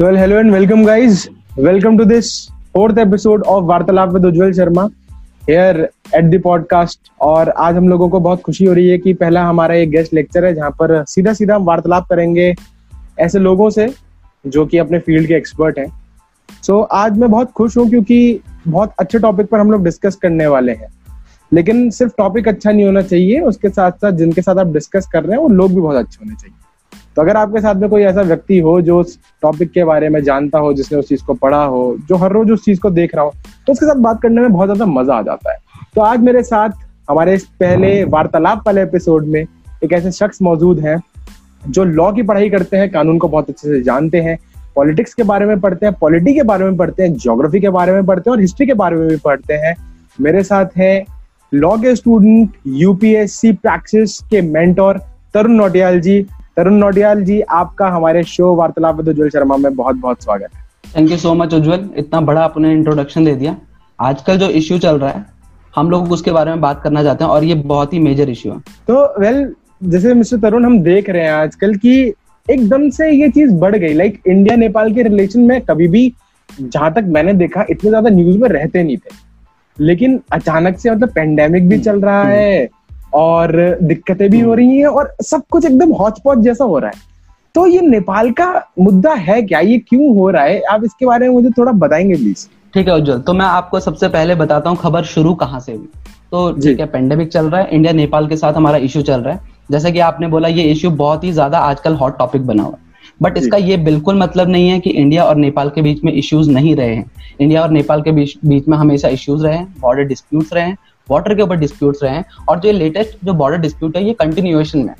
Well, hello and welcome, guys. Welcome to this fourth episode of वार्तालाप with Ujjwal Sharma here at the podcast और आज हम लोगों को बहुत खुशी हो रही है कि पहला हमारा एक गेस्ट लेक्चर है जहाँ पर सीधा सीधा हम वार्तालाप करेंगे ऐसे लोगों से जो कि अपने फ़ील्ड के एक्सपर्ट हैं। सो so, आज मैं बहुत खुश हूँ क्योंकि बहुत अच्छे टॉपिक पर हम लोग डिस्कस करने वाले हैं। लेकिन सिर्फ़ टॉपिक अच्छा नहीं होना चाहिए उसके साथ साथ जिनके साथ आप डिस्कस कर रहे हैं वो लोग भी बहुत अच्छे होने चाहिए। तो अगर आपके साथ में कोई ऐसा व्यक्ति हो जो उस टॉपिक के बारे में जानता हो, जिसने उस चीज़ को पढ़ा हो, जो हर रोज उस चीज़ को देख रहा हो तो उसके साथ बात करने में बहुत ज़्यादा मज़ा आ जाता है। तो आज मेरे साथ हमारे इस पहले वार्तालाप वाले एपिसोड में एक ऐसे शख्स मौजूद हैं, जो लॉ की पढ़ाई करते हैं, कानून को बहुत अच्छे से जानते हैं पॉलिटिक्स के बारे में पढ़ते हैं पॉलिटी के बारे में पढ़ते हैं ज्योग्राफी के बारे में पढ़ते हैं और हिस्ट्री के बारे में भी पढ़ते हैं। मेरे साथ है लॉ के स्टूडेंट यूपीएससी प्रैक्सिस के मेंटोर तरुण नोटियाल जी। तरुण नोटियाल जी आपका हमारे शो वार्तालाप विद उज्जवल शर्मा में बहुत बहुत स्वागत है। Thank you so much Ujjwal. इतना बड़ा आपने इंट्रोडक्शन दे दिया। आजकल जो इश्यू चल रहा है हम लोग उसके बारे में बात करना चाहते हैं और ये बहुत ही मेजर इश्यू है। तो वेल well, जैसे मिस्टर तरुण हम देख रहे हैं आजकल की एकदम से ये चीज़ बढ़ गई। लाइक इंडिया नेपाल के रिलेशन में कभी भी जहाँ तक मैंने देखा इतने ज़्यादा न्यूज़ में रहते नहीं थे। लेकिन अचानक से मतलब पेंडेमिक भी हम्म, चल रहा। है और दिक्कतें भी हो रही हैं और सब कुछ एकदम हॉचपॉच जैसा हो रहा है। तो ये नेपाल का मुद्दा है क्या? ये क्यों हो रहा है? आप इसके बारे में मुझे थोड़ा बताएँगे प्लीज़। ठीक है उज्जवल। तो मैं आपको सबसे पहले बताता हूँ खबर शुरू कहाँ से हुई। तो ठीक है पेंडेमिक चल रहा है इंडिया नेपाल के साथ हमारा इश्यू चल रहा है। जैसे कि आपने बोला ये इश्यू बहुत ही ज़्यादा आजकल हॉट टॉपिक बना हुआ है। बट इसका ये बिल्कुल मतलब नहीं है कि इंडिया और नेपाल के बीच में इश्यूज़ नहीं रहे हैं। इंडिया और नेपाल के बीच बीच में हमेशा इश्यूज़ रहे हैं बॉर्डर डिस्प्यूट्स रहे हैं। वाटर के ऊपर डिस्प्यूट्स रहे हैं और जो लेटेस्ट जो बॉर्डर डिस्प्यूट है ये कंटिन्यूएशन में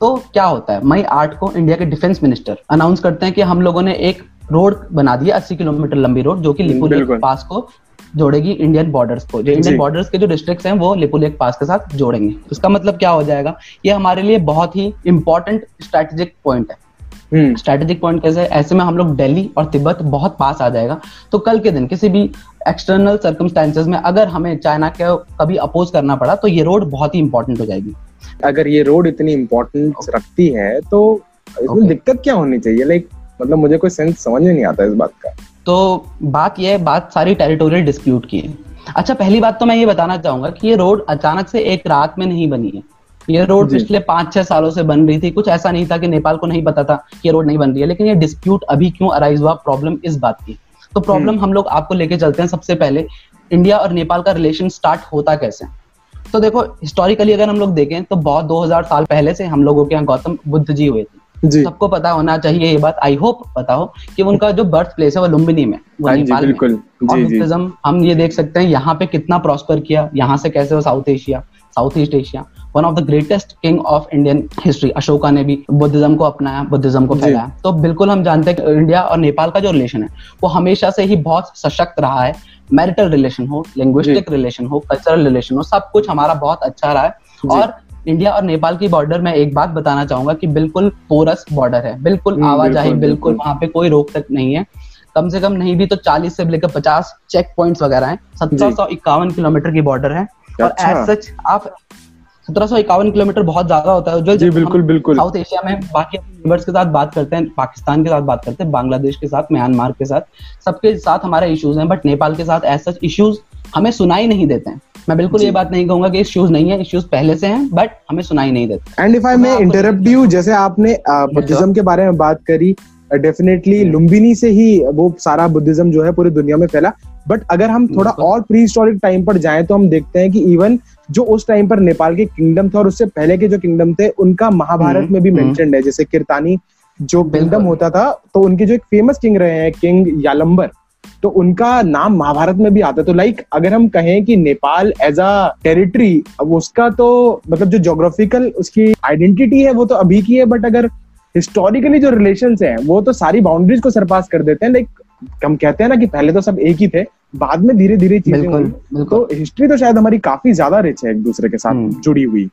तो क्या होता है? मई आठ को इंडिया के डिफेंस मिनिस्टर अनाउंस करते हैं कि हम लोगों ने एक रोड बना दिया अस्सी किलोमीटर लंबी रोड जो कि लिपुलेख पास को जोड़ेगी इंडियन बॉर्डर्स को। जो इंडियन बॉर्डर्स के जो डिस्ट्रिक्ट्स हैं वो लिपुलेख पास के साथ जोड़ेंगे। इसका मतलब क्या हो जाएगा? ये हमारे लिए बहुत ही इंपॉर्टेंट स्ट्रेटेजिक पॉइंट है। स्ट्रेटेजिक। पॉइंट कैसे ऐसे में हम लोग दिल्ली और तिब्बत बहुत पास आ जाएगा। तो कल के दिन किसी भी एक्सटर्नल सर्कमस्टांसेस में अगर हमें चाइना के कभी अपोज करना पड़ा तो ये रोड बहुत ही इंपॉर्टेंट हो जाएगी। अगर ये रोड इतनी इम्पोर्टेंट okay. रखती है तो इसमें okay. दिक्कत क्या होनी चाहिए? लाइक मतलब मुझे कोई सेंस समझ में नहीं आता इस बात का। तो बात यह बात सारी टेरिटोरियल डिस्प्यूट की है। अच्छा पहली बात तो मैं ये बताना चाहूँगा कि ये रोड अचानक से एक रात में नहीं बनी है। ये रोड पिछले पाँच छह सालों से बन रही थी। कुछ ऐसा नहीं था कि नेपाल को नहीं पता था कि ये रोड नहीं बन रही है लेकिन ये डिस्प्यूट अभी क्यों अराइज हुआ प्रॉब्लम इस बात की। तो प्रॉब्लम हम्म। हम लोग आपको लेके चलते हैं सबसे पहले इंडिया और नेपाल का रिलेशन स्टार्ट होता कैसे? तो देखो हिस्टोरिकली अगर हम लोग देखें तो बहुत 2000 साल पहले से हम लोगों के यहाँ गौतम बुद्ध जी हुए थे। सबको पता होना चाहिए ये बात। आई होप पता हो कि उनका जो बर्थ प्लेस है वो लुम्बिनी में वो हाँ नेपाल बिल्कुल। में हम ये देख सकते हैं यहाँ पे कितना प्रॉस्पर किया यहाँ से कैसे वो South Asia South East Asia one of the greatest king of Indian history Ashoka ने भी बुद्धिज्म को अपनाया बुद्धिज्म को फैलाया। तो बिल्कुल हम जानते हैं कि इंडिया और नेपाल का जो रिलेशन है वो हमेशा से ही बहुत सशक्त रहा है। मैरिटल रिलेशन हो लिंग्विस्टिक रिलेशन हो कल्चरल रिलेशन हो सब कुछ हमारा बहुत अच्छा रहा है। और इंडिया और नेपाल की बॉर्डर में एक बात बताना चाहूँगा कि बिल्कुल पोरस बॉर्डर है। बिल्कुल आवाजाही बिल्कुल वहाँ पे कोई रोक तक नहीं है। कम से कम नहीं भी तो 40 से लेकर 50 चेक पॉइंट्स वगैरह हैं। सत्रह सौ इक्यावन किलोमीटर की बॉर्डर है। और एज सच आप सत्रह सौ इक्यावन किलोमीटर बहुत ज़्यादा होता है जो जी बिल्कुल बिल्कुल। साउथ एशिया में बाकी नेबर्स के साथ बात करते हैं पाकिस्तान के साथ बात करते हैं बांग्लादेश के साथ म्यांमार के साथ सबके साथ हमारे इश्यूज़ हैं बट नेपाल के साथ एज सच इश्यूज़ हमें सुनाई नहीं देते हैं। मैं बिल्कुल ये बात नहीं कहूँगा कि इश्यूज़ नहीं है इश्यूज़ पहले से हैं बट हमें सुनाई नहीं देते। And if I may interrupt you जैसे आपने बुद्धिज्म के बारे में बात करी डेफिनेटली लुम्बिनी से ही वो सारा बुद्धिज्म जो है पूरी दुनिया में फैला। बट अगर हम थोड़ा और प्री हिस्टोरिक टाइम पर जाएँ तो हम देखते हैं कि इवन जो उस टाइम पर नेपाल के किंगडम थे और उससे पहले के जो किंगडम थे उनका महाभारत हम्म, में भी मेंशनड हम्म। है। जैसे किरतानी जो किंगडम होता था तो उनके जो एक फ़ेमस किंग रहे हैं किंग यालंबर तो उनका नाम महाभारत में भी आता है। तो लाइक अगर हम कहें कि नेपाल एज अ टेरिटरी अब उसका तो मतलब जो जोग्राफिकल उसकी आइडेंटिटी है वो तो अभी की है बट अगर हिस्टोरिकली जो रिलेशन है वो तो सारी बाउंड्रीज को सरपास कर देते हैं। लाइक हम कहते हैं ना कि पहले तो सब एक ही थे बाद में धीरे धीरे चीज़ें तो हिस्ट्री तो शायद हमारी काफ़ी ज़्यादा रिच है एक दूसरे के साथ हम्म। जुड़ी हुई।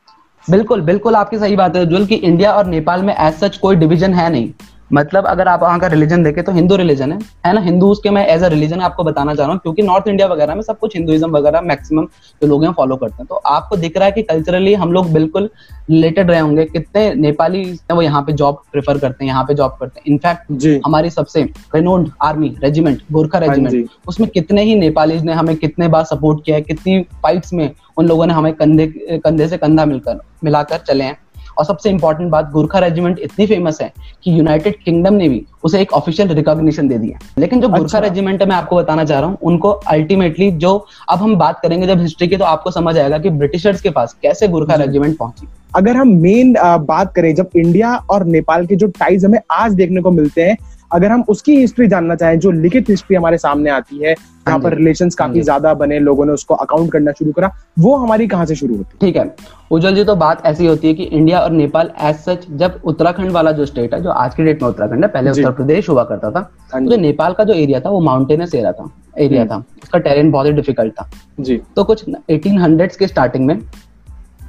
बिल्कुल बिल्कुल आपकी सही बात है जुल की इंडिया और नेपाल में एज सच कोई डिविजन है नहीं। मतलब अगर आप वहाँ का रिलीजन देखें तो हिंदू रिलीजन है। है ना? हिंदू के मैं एज अ रिलीजन आपको बताना चाह रहा हूँ क्योंकि नॉर्थ इंडिया वगैरह में सब कुछ हिंदुइज्म वगैरह मैक्सिमम जो लोग हैं फॉलो करते हैं। तो आपको दिख रहा है कि कल्चरली हम लोग बिल्कुल रिलेटेड रहे होंगे। कितने नेपाली वो यहाँ पे जॉब प्रेफर करते हैं यहाँ पे जॉब करते हैं। इनफैक्ट हमारी सबसे renowned army regiment Gorkha regiment उसमें कितने ही नेपालीज ने हमें कितने बार सपोर्ट किया है कितनी फाइट्स में उन लोगों ने हमें कंधे कंधे से कंधा मिलकर मिलाकर चले हैं। और सबसे इंपॉर्टेंट बात गोरखा रेजिमेंट इतनी फ़ेमस है कि यूनाइटेड किंगडम ने भी उसे एक ऑफिशियल रिकॉग्निशन दे दिया। लेकिन जो गोरखा अच्छा। रेजिमेंट है मैं आपको बताना चाह रहा हूँ उनको अल्टीमेटली जो अब हम बात करेंगे जब हिस्ट्री की तो आपको समझ आएगा कि ब्रिटिशर्स के पास कैसे गोरखा रेजिमेंट पहुँची। अगर हम मेन बात करें जब इंडिया और नेपाल के जो टाइज हमें आज देखने को मिलते हैं अगर हम उसकी हिस्ट्री जानना चाहें जो लिखित हिस्ट्री हमारे सामने आती है जहाँ पर रिलेशन काफ़ी ज़्यादा बने लोगों ने उसको अकाउंट करना शुरू करा वो हमारी कहाँ से शुरू होती है? ठीक है। उज्जवल जी तो बात ऐसी होती है कि इंडिया और नेपाल एज सच जब उत्तराखंड वाला जो स्टेट है जो आज की डेट में उत्तराखंड है पहले उत्तर प्रदेश हुआ करता था हाँ तो नेपाल का जो एरिया था वो माउंटेनस एरिया था एरिया हम्म। था। उसका टेरेन बहुत ही डिफ़िकल्ट था। जी। तो कुछ एटीन हंड्रेड के स्टार्टिंग में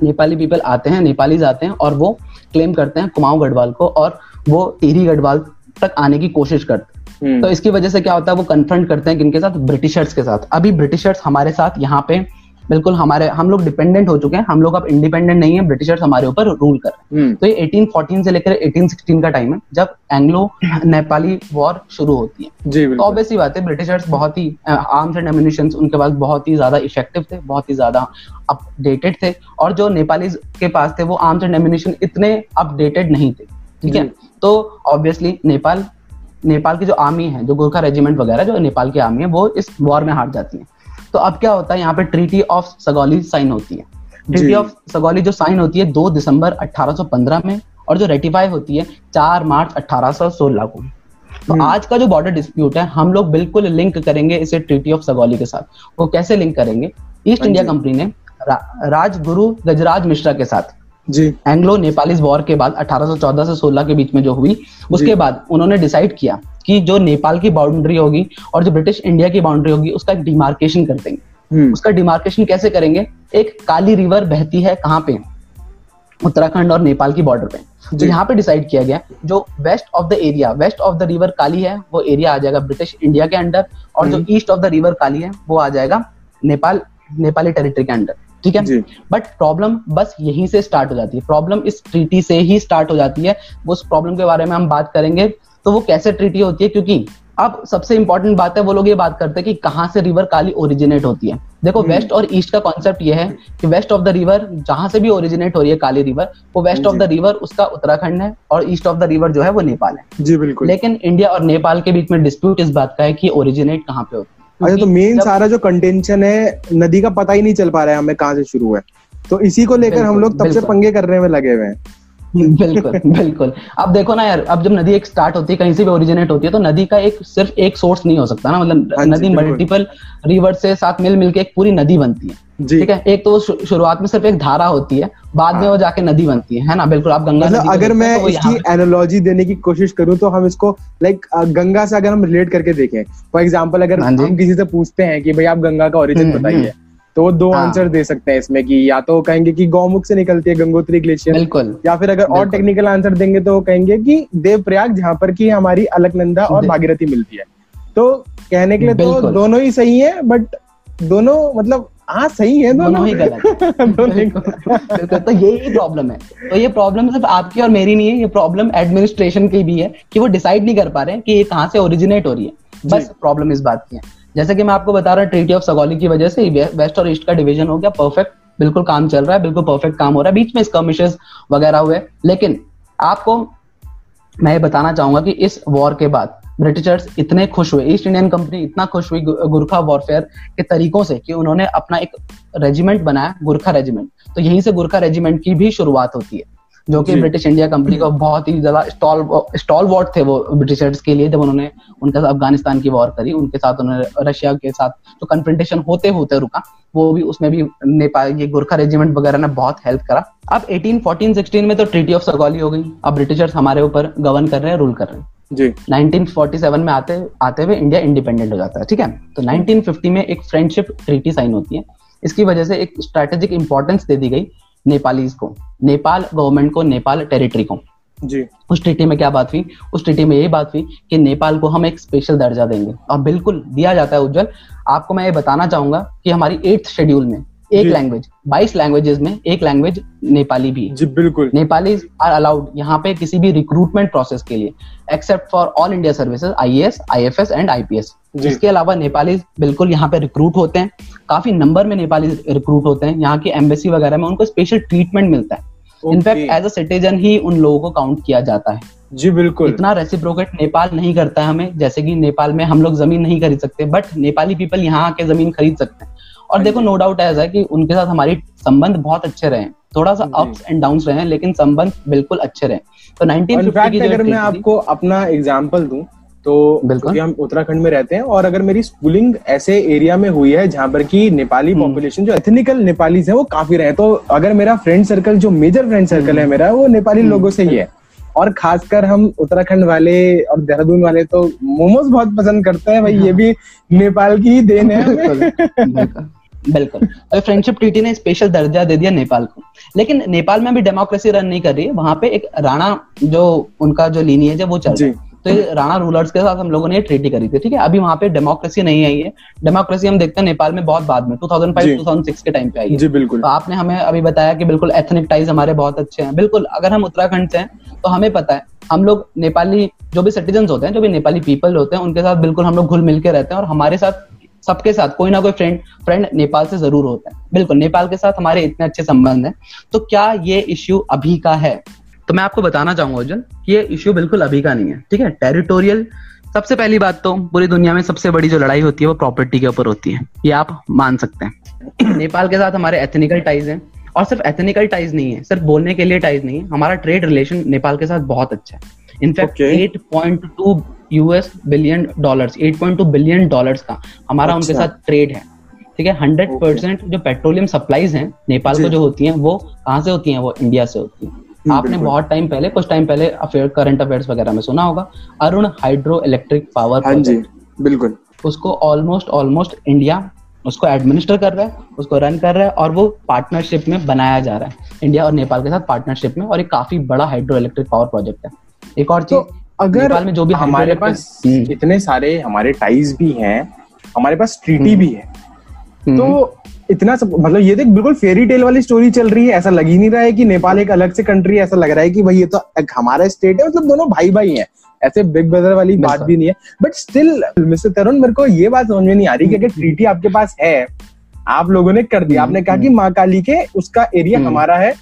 नेपाली पीपल आते हैं नेपालीज आते हैं और वो क्लेम करते हैं कुमाऊं गढ़वाल को और वो टिहरी गढ़वाल तक आने की कोशिश करते हम्म। तो इसकी वजह से क्या होता है वो कन्फ्रंट करते हैं किनके साथ? ब्रिटिशर्स के साथ। अभी ब्रिटिशर्स हमारे साथ यहाँ पे बिल्कुल हमारे हम लोग डिपेंडेंट हो चुके हैं। हम लोग अब इंडिपेंडेंट नहीं है ब्रिटिशर्स हमारे ऊपर रूल कर रहे हैं। हम्म। तो ये 1814 से लेकर 1816 का टाइम है जब एंग्लो नेपाली वॉर शुरू होती है। जी तो ऑब्वियसली बात है ब्रिटिशर्स बहुत ही आर्म्स एंड एम्यूनिशन उनके पास बहुत ही ज़्यादा इफ़ेक्टिव थे बहुत ही ज़्यादा अपडेटेड थे। और जो नेपाली के पास थे वो आर्म्स एंड एम्यूनिशन इतने अपडेटेड नहीं थे। ठीक है? तो ऑब्वियसली नेपाल नेपाल की जो आर्मी है जो गोरखा रेजिमेंट वगैरह जो नेपाल की आर्मी है वो इस वॉर में हार जाती है। तो अब क्या होता है यहाँ पे ट्रीटी ऑफ़ सगौली साइन होती है। ट्रीटी ऑफ़ सगौली जो साइन होती है दो दिसंबर 1815 में और जो रेटिफाई होती है चार मार्च 1816 को। तो हम्म। आज का जो बॉर्डर डिस्प्यूट है हम लोग बिल्कुल लिंक करेंगे इसे ट्रीटी ऑफ़ सगौली के साथ। वो कैसे लिंक करेंगे? ईस्ट इंडिया कंपनी ने रा, राजगुरु गजराज मिश्रा के साथ एंग्लो नेपालीज वॉर के बाद 1814 से 16 के बीच में जो हुई उसके बाद उन्होंने डिसाइड किया कि जो नेपाल की बाउंड्री होगी और जो ब्रिटिश इंडिया की बाउंड्री होगी उसका एक डिमार्केशन कर देंगे। हम्म। उसका डिमार्केशन कैसे करेंगे? एक काली रिवर बहती है कहाँ पे? उत्तराखंड और नेपाल की बॉर्डर पे। तो यहाँ पे डिसाइड किया गया जो west of the area west of the river Kali है वो एरिया आ जाएगा ब्रिटिश इंडिया के अंडर और जो east of the river Kali है वो आ जाएगा नेपाल नेपाली टेरिटरी के अंडर ठीक है? बट प्रॉब्लम बस यहीं से स्टार्ट हो जाती है। प्रॉब्लम इस ट्रीटी से ही स्टार्ट हो जाती है। उस प्रॉब्लम के बारे में हम बात करेंगे तो वो कैसे ट्रीटी होती है? क्योंकि अब सबसे इंपॉर्टेंट बात है वो लोग ये बात करते हैं कि कहाँ से रिवर काली ओरिजिनेट होती है। देखो वेस्ट हम्म। और ईस्ट का कॉन्सेप्ट ये है कि वेस्ट ऑफ़ द रिवर जहाँ से भी ओरिजिनेट हो रही है काली रिवर वो वेस्ट ऑफ़ द रिवर उसका उत्तराखंड है और ईस्ट ऑफ़ द रिवर जो है वो नेपाल है। जी बिल्कुल। लेकिन इंडिया और नेपाल के बीच में डिस्प्यूट इस बात का है कि ओरिजिनेट कहाँ पे होती है। अच्छा तो मेन सारा जो कंटेंशन है नदी का पता ही नहीं चल पा रहा है हमें कहाँ से शुरू है। तो इसी को लेकर हम लोग तब से पंगे करने में लगे हुए हैं। बिल्कुल बिल्कुल। अब देखो ना यार अब जब नदी एक स्टार्ट होती है कहीं से भी ओरिजिनेट होती है तो नदी का एक सिर्फ़ एक सोर्स नहीं हो सकता ना। मतलब हाँ नदी मल्टीपल रिवर से साथ मिल मिल के एक पूरी नदी बनती है। ठीक है? एक तो शुरुआत में सिर्फ़ एक धारा होती है बाद में हाँ। वो जाके नदी बनती है है ना? बिल्कुल आप गंगा मतलब अगर मैं तो इसकी एनोलॉजी देने की कोशिश करूँ तो हम इसको लाइक गंगा से अगर हम रिलेट करके देखें फॉर एग्ज़ाम्पल अगर हाँ हम किसी से पूछते हैं कि भाई आप गंगा का ओरिजिन हम्म, बताइए। हम्म। तो वो दो आंसर हाँ। दे सकते हैं इसमें कि या तो कहेंगे कि गौमुख से निकलती है गंगोत्री ग्लेशियर। बिल्कुल। या फिर अगर और टेक्निकल आंसर देंगे तो कहेंगे कि देवप्रयाग जहाँ पर की हमारी अलकनंदा और भागीरथी मिलती है। तो कहने के लिए तो दोनों ही सही है बट दोनों मतलब हाँ सही है दोनों। ही गलत बिल्कुल। तो यही प्रॉब्लम है। तो ये प्रॉब्लम सिर्फ़ आपकी और मेरी नहीं है ये प्रॉब्लम एडमिनिस्ट्रेशन की भी है कि वो डिसाइड नहीं कर पा रहे हैं कि ये कहाँ से ओरिजिनेट हो रही है। बस प्रॉब्लम इस बात की है। जैसे कि मैं आपको बता रहा हूँ ट्रीटी ऑफ़ सगौली की वजह से वेस्ट और ईस्ट का डिवीज़न हो गया परफेक्ट बिल्कुल काम चल रहा है, बिल्कुल परफेक्ट काम हो रहा है। बीच में स्कर्मिशेस वगैरह हुए, लेकिन आपको मैं ये बताना चाहूँगा कि इस वॉर के बाद ब्रिटिशर्स इतने खुश हुए ईस्ट इंडियन कंपनी इतना खुश हुई गुरखा वॉरफेयर के तरीकों से कि उन्होंने अपना एक रेजिमेंट बनाया, गुरखा रेजिमेंट तो यहीं से गुरखा रेजिमेंट की भी शुरुआत होती है। जो कि ब्रिटिश इंडिया कंपनी का बहुत ही ज़्यादा स्टॉल स्टॉल वॉर्ड थे वो ब्रिटिशर्स के लिए जब उन्होंने उनके साथ अफ़गानिस्तान की वॉर करी उनके साथ उन्होंने रशिया के साथ जो कन्फ्रंटेशन होते होते रुका वो भी उसमें भी नेपाल ये गुरखा रेजिमेंट वगैरह ने बहुत हेल्प करा। अब 18 14 16 में तो ट्रीटी ऑफ़ सगौली हो गई। अब ब्रिटिशर्स हमारे ऊपर गवर्न कर रहे हैं रूल कर रहे हैं। जी। 1947 में आते आते हुए इंडिया इंडिपेंडेंट हो जाता है ठीक है? तो 1950 में एक फ्रेंडशिप ट्रीटी साइन होती है। इसकी वजह से एक स्ट्रेटेजिक इंपॉर्टेंस दे दी गई। नेपालीज को नेपाल गवर्नमेंट को नेपाल टेरिटरी को। जी। उस ट्रिटी में क्या बात हुई? उस ट्रिटी में ये बात हुई कि नेपाल को हम एक स्पेशल दर्जा देंगे। और बिल्कुल दिया जाता है उज्जवल। आपको मैं ये बताना चाहूँगा कि हमारी एट्थ शेड्यूल में एक लैंग्वेज बाईस लैंग्वेजेस में एक लैंग्वेज नेपाली भी जी बिल्कुल। नेपाली आर अलाउड यहाँ पे किसी भी रिक्रूटमेंट प्रोसेस के लिए except for all India services I S I F S and IPS इसके अलावा नेपाली बिल्कुल यहाँ पे रिक्रूट होते हैं। काफ़ी नंबर में नेपाली रिक्रूट होते हैं। यहाँ की एम्बेसी वगैरह में उनको स्पेशल ट्रीटमेंट मिलता है। In fact as a citizen ही उन लोगों को काउंट किया जाता है। जी बिल्कुल। इतना रेसिप्रोकेट नेपाल नहीं करता है हमें जैसे कि नेपाल में हम लोग ज़मीन नहीं खरीद सकते बट नेपाली पीपल यहाँ आके ज़मीन खरीद सकते हैं। और देखो नो डाउट ऐसा है कि उनके साथ हमारी संबंध बहुत अच्छे रहे थोड़ा सा अप्स एंड डाउन रहे लेकिन संबंध बिल्कुल अच्छे रहे तो नाइनटीन अगर मैं आपको अपना एग्ज़ाम्पल दूँ तो बिल्कुल। हम उत्तराखंड में रहते हैं और अगर मेरी स्कूलिंग ऐसे एरिया में हुई है जहाँ पर की नेपाली पॉपुलेशन हम्म। जो एथनिकल नेपाली है वो काफ़ी रहे तो अगर मेरा फ्रेंड सर्कल जो मेजर फ्रेंड सर्कल है मेरा वो नेपाली हम्म। लोगों से ही है। और खासकर हम उत्तराखंड वाले और देहरादून वाले तो मोमोज बहुत पसंद करते हैं भाई ये भी नेपाल की ही। देन है बिल्कुल। और फ्रेंडशिप ट्रीटी ने स्पेशल दर्जा दे दिया नेपाल को। लेकिन नेपाल में भी डेमोक्रेसी रन नहीं कर रही है। वहाँ पे एक राणा जो उनका जो लीनियज है वो चल रहा है। तो राणा रूलर्स के साथ हम लोगों ने ट्रीटी करी थी ठीक है? अभी वहाँ पे डेमोक्रेसी नहीं आई है। डेमोक्रेसी हम देखते हैं नेपाल में बहुत बाद में 2005 2006 के टाइम पे आई है। जी बिल्कुल। तो आपने हमें अभी बताया कि बिल्कुल एथनिक टाइज हमारे बहुत अच्छे हैं। बिल्कुल अगर हम उत्तराखंड से हैं तो हमें पता है हम लोग नेपाली जो भी सिटीजन होते हैं जो भी नेपाली पीपल होते हैं उनके साथ बिल्कुल हम लोग घुल मिल के रहते हैं और हमारे साथ सबके साथ, कोई ना कोई फ्रेंड फ्रेंड नेपाल से ज़रूर होता है। बिल्कुल, नेपाल के साथ हमारे इतने अच्छे संबंध हैं। तो क्या ये इश्यू अभी का है? तो मैं आपको बताना चाहूँगा, अर्जुन ये इश्यू बिल्कुल अभी का नहीं है, ठीक है? टेरिटोरियल सबसे पहली बात तो पूरी दुनिया में सबसे बड़ी जो लड़ाई होती है, वो प्रॉपर्टी के ऊपर होती है। ये आप मान सकते हैं। नेपाल के साथ हमारे एथनिकल टाइज हैं, और सिर्फ़ एथनिकल टाइज नहीं है, सिर्फ़ बोलने के लिए टाइज नहीं है। हमारा ट्रेड रिलेशन नेपाल के साथ बहुत अच्छा है। In fact eight point two US billion dollars eight point two billion dollars का हमारा अच्छा। उनके साथ ट्रेड है। ठीक है? हंड्रेड परसेंट जो पेट्रोलियम सप्लाईज हैं नेपाल को जो होती हैं वो कहाँ से होती हैं? वो इंडिया से होती हैं। हम्म, आपने बहुत टाइम पहले कुछ टाइम पहले अफेयर करंट अफेयर्स वगैरह में सुना होगा। Arun hydro electric power project बिल्कुल। उसको ऑलमोस्ट ऑलमोस्ट इंडिया उसको एडमिनिस्टर कर रहा है उसको रन कर रहा है और वो पार्टनरशिप में बनाया जा रहा है। इंडिया और नेपाल के साथ पार्टनरशिप में और एक काफ़ी बड़ा हाइड्रो इलेक्ट्रिक पावर प्रोजेक्ट है। एक और चीज़ तो अगर नेपाल में जो भी हमारे पास हम्म। इतने सारे हमारे टाइज भी हैं हमारे पास ट्रीटी हम्म। भी है तो इतना सब मतलब ये देख बिल्कुल फेरी टेल वाली स्टोरी चल रही है ऐसा लग ही नहीं रहा है कि नेपाल एक अलग से कंट्री ऐसा लग रहा है कि भाई ये तो एक हमारा स्टेट है मतलब दोनों भाई भाई हैं ऐसे बिग ब्रदर वाली बात भी नहीं है बट स्टिल मिस्टर तरुण मेरे को ये बात समझ में नहीं आ रही कि अगर ट्रीटी आपके पास है आप लोगों ने कर दिया आपने कहा कि माँ काली के उसका एरिया हम्म। हमारा है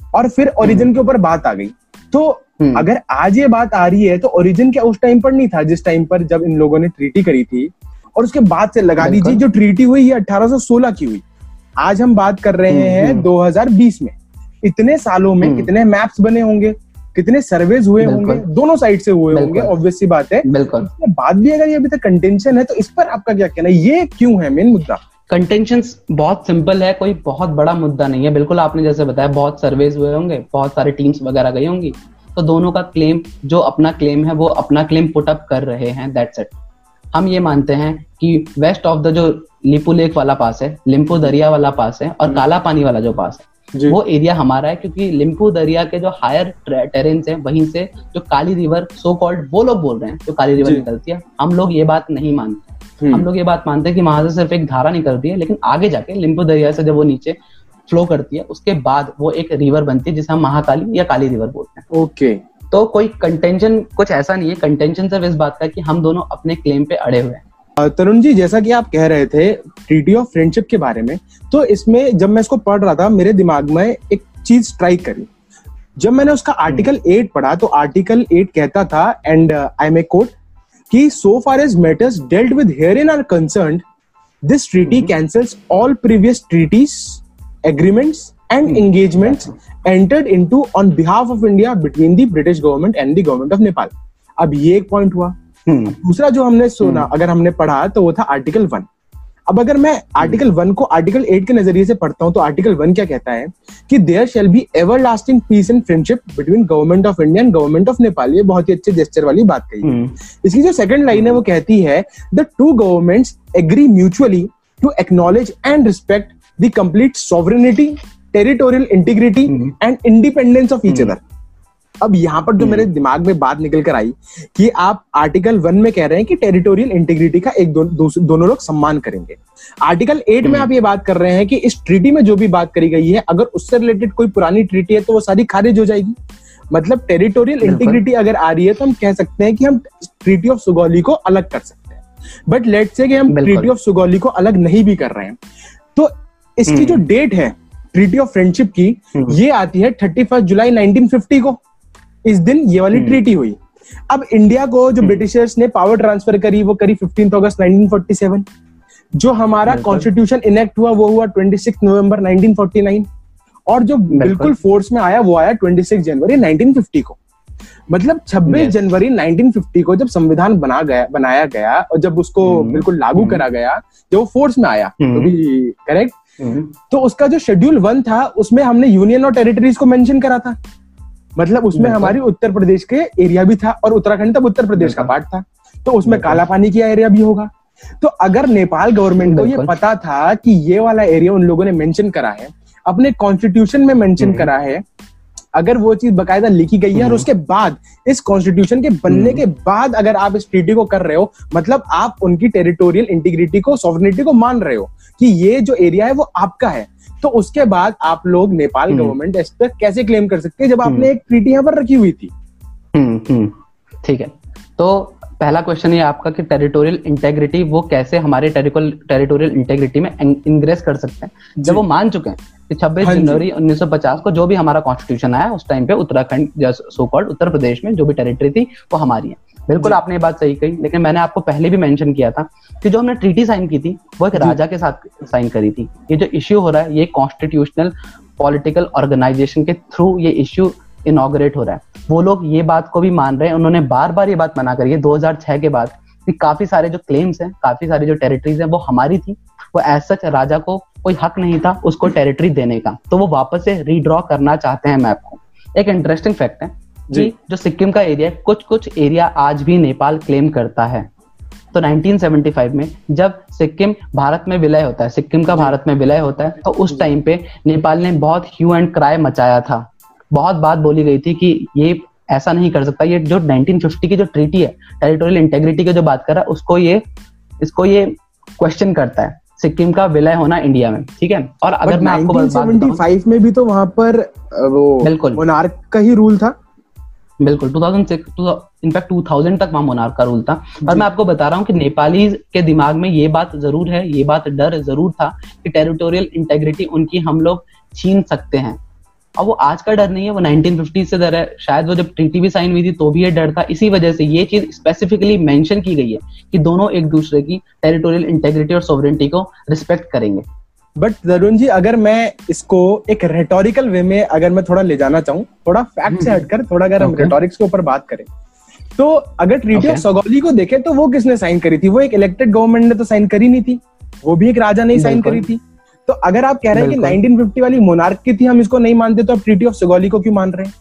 और फिर ओरिजिन हम्म। के ऊपर बात आ गई तो हम्म। अगर आज ये बात आ रही है तो ओरिजिन क्या उस टाइम पर नहीं था जिस टाइम पर जब इन लोगों ने ट्रीटी करी थी? और उसके बाद से लगा दीजिए जो ट्रीटी हुई ये 1816 की हुई। आज हम बात कर रहे हैं 2020 में। इतने सालों में कितने मैप्स बने होंगे कितने सर्वेज हुए होंगे दोनों साइड से हुए होंगे ऑब्वियसली बात है। बिल्कुल। बात भी अगर ये अभी तक कंटेंशन है तो इस पर आपका क्या कहना है? ये क्यों है मेन मुद्दा? कंटेंशन बहुत सिंपल है कोई बहुत बड़ा मुद्दा नहीं है। बिल्कुल आपने जैसे बताया बहुत सर्वेज हुए होंगे बहुत सारे टीम्स वगैरह गई होंगी। तो दोनों का क्लेम जो अपना क्लेम है वो अपना क्लेम पुटअप कर रहे हैं दैट्स इट हम ये मानते हैं कि वेस्ट ऑफ़ द जो लिपू लेक वाला पास है लिम्पू दरिया वाला पास है और हम्म। काला पानी वाला जो पास है वो एरिया हमारा है क्योंकि लिम्पू दरिया के जो हायर टेरेंस है वहीं से जो काली रिवर सो कॉल्ड वो लोग बोल रहे हैं जो काली रिवर निकलती है हम लोग ये बात नहीं मानते हम्म। हम लोग ये बात मानते हैं कि वहाँ से सिर्फ़ एक धारा निकलती है लेकिन आगे जाके लिम्पू दरिया से जब वो नीचे फ्लो करती है उसके बाद वो एक रिवर बनती है जिसे हम महाकाली या काली रिवर बोलते हैं। ओके। तो कोई कंटेंशन कुछ ऐसा नहीं है कंटेंशन सिर्फ़ इस बात का कि हम दोनों अपने क्लेम पे अड़े हुए हैं। तरुण जी जैसा कि आप कह रहे थे ट्रीटी ऑफ़ फ्रेंडशिप के बारे में तो इसमें जब मैं इसको पढ़ रहा था मेरे दिमाग में एक चीज़ स्ट्राइक करी। जब मैंने उसका आर्टिकल हम्म। एट पढ़ा तो आर्टिकल एट कहता था एंड आई मे कोट कि so far as matters dealt with herein are concern this treaty cancels all previous treaties agreements and engagements entered into on behalf of India between the British government and the government of Nepal अब ये एक point हुआ। हम्म। दूसरा जो हमने सुना हम्म। अगर हमने पढ़ा तो वो था आर्टिकल वन अब अगर मैं आर्टिकल वन को आर्टिकल एट के नज़रिए से पढ़ता हूँ तो आर्टिकल वन क्या कहता है कि there shall be everlasting peace and friendship between government of India and government of Nepal ये बहुत ही अच्छे जेस्टर वाली बात कही। है। इसकी जो सेकंड लाइन है वो कहती है the two governments agree mutually to acknowledge and respect the complete sovereignty territorial integrity and independence of each other अब यहाँ पर जो मेरे हम्म। दिमाग में बात निकल कर आई कि आप आर्टिकल वन में कह रहे हैं कि टेरिटोरियल इंटीग्रिटी का एक दो, दो, दोनों लोग सम्मान करेंगे। आर्टिकल एट में हम्म। आप ये बात कर रहे हैं कि इस ट्रीटी में जो भी बात करी गई है अगर उससे रिलेटेड कोई पुरानी ट्रीटी है तो वो सारी खारिज हो जाएगी। मतलब टेरिटोरियल इंटीग्रिटी अगर आ रही है तो हम कह सकते हैं कि हम ट्रीटी ऑफ़ सुगौली को अलग कर सकते हैं। बट लेट से कि हम ट्रीटी ऑफ़ सुगौली को अलग नहीं भी कर रहे हैं तो इसकी जो डेट हम्म। है ट्रीटी ऑफ़ फ्रेंडशिप की ये आती है थर्टी फ़र्स्ट जुलाई 1950 को। इस दिन ये वाली ट्रीटी हम्म। हुई। अब इंडिया को जो ब्रिटिशर्स हम्म। ने पावर ट्रांसफ़र करी वो करी फिफ्टीन अगस्त 1947 जो हमारा कॉन्स्टिट्यूशन इनेक्ट हुआ वो हुआ ट्वेंटी नवंबर 1949 और जो बिल्कुल। फोर्स में आया वो आया 26 जनवरी 1950 को। मतलब 26 जनवरी 1950 को जब संविधान बना गया बनाया गया और जब उसको हम्म। बिल्कुल लागू करा गया जब वो फोर्स में आया तो भी करेक्ट तो उसका जो शेड्यूल वन था उसमें हमने यूनियन और टेरिटरीज को मेंशन करा था। मतलब उसमें हमारी उत्तर प्रदेश के एरिया भी था और उत्तराखंड तब उत्तर प्रदेश का पार्ट था। तो उसमें काला पानी का एरिया भी होगा। तो अगर नेपाल गवर्नमेंट को ये पता था कि ये वाला एरिया उन लोगों ने मेंशन करा है अपने कॉन्स्टिट्यूशन में मेंशन हम्म। करा है अगर वो चीज़ बकायदा लिखी गई है और हम्म। उसके बाद इस कॉन्स्टिट्यूशन के बनने हम्म। के बाद अगर आप इस ट्रीटी को कर रहे हो मतलब आप उनकी टेरिटोरियल इंटीग्रिटी को सॉवरनिटी को मान रहे हो कि ये जो एरिया है वो आपका है। तो उसके बाद आप लोग नेपाल गवर्नमेंट इस पर कैसे क्लेम कर सकते हैं? जब आपने एक ट्रीटी यहाँ पर रखी हुई थी। ठीक है। तो पहला क्वेश्चन ये आपका कि टेरिटोरियल इंटेग्रिटी वो कैसे हमारे टेरिटोरियल इंटेग्रिटी में इंग्रेस कर सकते हैं। जब वो मान चुके हैं कि 26 हाँ जनवरी 1950 को जो भी हमारा कॉन्स्टिट्यूशन आया उस टाइम पे उत्तराखंड सो कॉल्ड उत्तर प्रदेश में जो भी टेरिटरी थी वो हमारी है। बिल्कुल आपने ये बात सही कही लेकिन मैंने आपको पहले भी मेंशन किया था कि जो हमने ट्रीटी साइन की थी वो एक राजा के साथ साइन करी थी। ये जो इश्यू हो रहा है ये कॉन्स्टिट्यूशनल पॉलिटिकल ऑर्गेनाइजेशन के थ्रू ये इश्यू इनोग्रेट हो रहा है। वो लोग ये बात को भी मान रहे हैं। उन्होंने बार बार ये बात मना करी है। 2006 के बाद कि काफ़ी सारे जो क्लेम्स हैं काफ़ी सारी जो टेरिटरीज हैं वो हमारी थी। वो एज सच राजा को कोई हक नहीं था उसको टेरिटरी देने का। तो वो वापस से रीड्रॉ करना चाहते हैं मैप को। एक इंटरेस्टिंग फैक्ट है कि जो। सिक्किम का एरिया है कुछ कुछ एरिया आज भी नेपाल क्लेम करता है। तो 1975 में जब सिक्किम भारत में विलय होता है सिक्किम का भारत में विलय होता है तो उस टाइम पे नेपाल ने बहुत ह्यू एंड क्राई मचाया था। बहुत बात बोली गई थी कि ये ऐसा नहीं कर सकता। ये जो 1950 की जो ट्रीटी है टेरिटोरियल इंटेग्रिटी की जो बात कर रहा है उसको ये इसको ये क्वेश्चन करता है सिक्किम का विलय होना इंडिया में ठीक है? और अगर मैं आपको 1975 में भी तो वहाँ पर वो बिल्कुल। मोनार्क का ही रूल था। बिल्कुल 2006 इनफैक्ट 2000 तक वहाँ मोनार्क का रूल था। और मैं आपको बता रहा हूँ कि नेपाली के दिमाग में ये बात ज़रूर है ये बात डर ज़रूर था कि टेरिटोरियल इंटेग्रिटी उनकी हम लोग छीन सकते हैं। अब वो आज का डर नहीं है वो 1950 से डर है। शायद वो जब ट्रीटी भी साइन हुई थी तो भी ये डर था। इसी वजह से ये चीज़ स्पेसिफिकली मेंशन की गई है कि दोनों एक दूसरे की टेरिटोरियल इंटेग्रिटी और सोवरेंटी को रिस्पेक्ट करेंगे। बट तरुण जी अगर मैं इसको एक रेटोरिकल वे में अगर मैं थोड़ा ले जाना चाहूँ थोड़ा फैक्ट से हम्म। हटकर थोड़ा अगर हम रेटोरिक्स के ऊपर बात करें तो अगर ट्रीटी ऑफ़ सगौली को देखें तो वो किसने साइन करी थी? वो एक इलेक्टेड गवर्नमेंट ने तो साइन करी नहीं थी। वो भी एक राजा ने साइन करी थी। तो अगर आप कह रहे हैं कि 1950 वाली मोनार्क थी हम इसको नहीं मानते तो आप ट्रीटी ऑफ़ सुगौली को क्यों मान रहे हैं?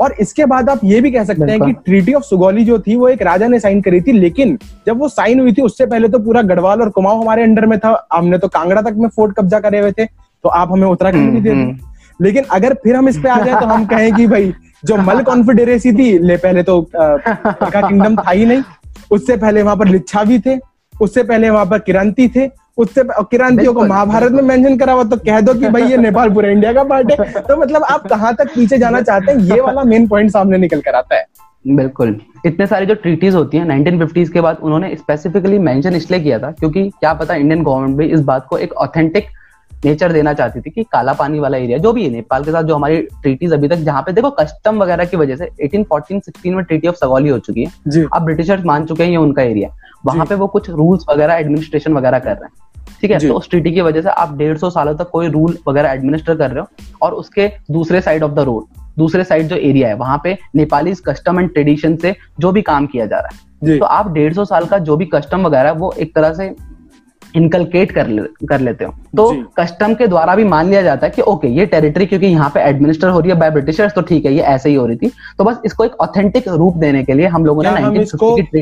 और इसके बाद आप ये भी कह सकते हैं कि ट्रीटी ऑफ़ सुगौली जो थी वो एक राजा ने साइन करी थी लेकिन जब वो साइन हुई थी उससे पहले तो पूरा गढ़वाल और कुमाऊं हमारे अंडर में था। हमने तो कांगड़ा तक में फोर्ट कब्जा करे हुए थे तो आप हमें उत्तराखंड भी दे हम्म, हम्म। लेकिन अगर फिर हम इस पे आ जाए तो हम कहें कि भाई जो मल कॉन्फिडेरेसी थी ले पहले तो किंगडम था ही नहीं। उससे पहले वहाँ पर लिच्छा भी थे उससे पहले वहाँ पर किरांती थे उससे क्रांतियों को महाभारत में मेंशन करा हुआ तो कह दो कि भाई ये नेपाल पूरा इंडिया का पार्ट है। तो मतलब आप कहाँ तक पीछे जाना चाहते हैं ये वाला मेन पॉइंट सामने निकल कर आता है। बिल्कुल। इतने सारी जो ट्रीटीज होती हैं 1950s के बाद उन्होंने स्पेसिफिकली मेंशन इसलिए किया था क्योंकि क्या पता इंडियन गवर्नमेंट भी इस बात को एक ऑथेंटिक नेचर देना चाहती थी कि काला पानी वाला एरिया जो भी है नेपाल के साथ जो हमारी ट्रीटीज अभी तक जहाँ पे देखो कस्टम वगैरह की वजह से 1814 16 में ट्रीटी ऑफ़ सगौली हो चुकी है। अब ब्रिटिशर्स मान चुके हैं ये उनका एरिया वहाँ पे वो कुछ रूल्स वगैरह एडमिनिस्ट्रेशन वगैरह कर रहे हैं। ठीक है? तो उस ट्रीटी की वजह से आप डेढ़ सौ सालों तक कोई रूल वगैरह एडमिनिस्टर कर रहे हो और उसके दूसरे साइड ऑफ़ द रोड दूसरे साइड जो एरिया है वहाँ पे नेपाली कस्टम एंड ट्रेडिशन से जो भी काम किया जा रहा है। तो आप डेढ़ सौ साल का जो भी कस्टम वगैरह है वो एक तरह से इनकलकेट कर ले, कर लेते हो। तो कस्टम के द्वारा भी मान लिया जाता है कि ओके ये टेरिटरी क्योंकि यहाँ पे एडमिनिस्टर हो रही है बाय ब्रिटिशर्स तो ठीक है ये ऐसे ही हो रही थी। तो बस इसको एक ऑथेंटिक रूप देने के लिए हम लोगों ने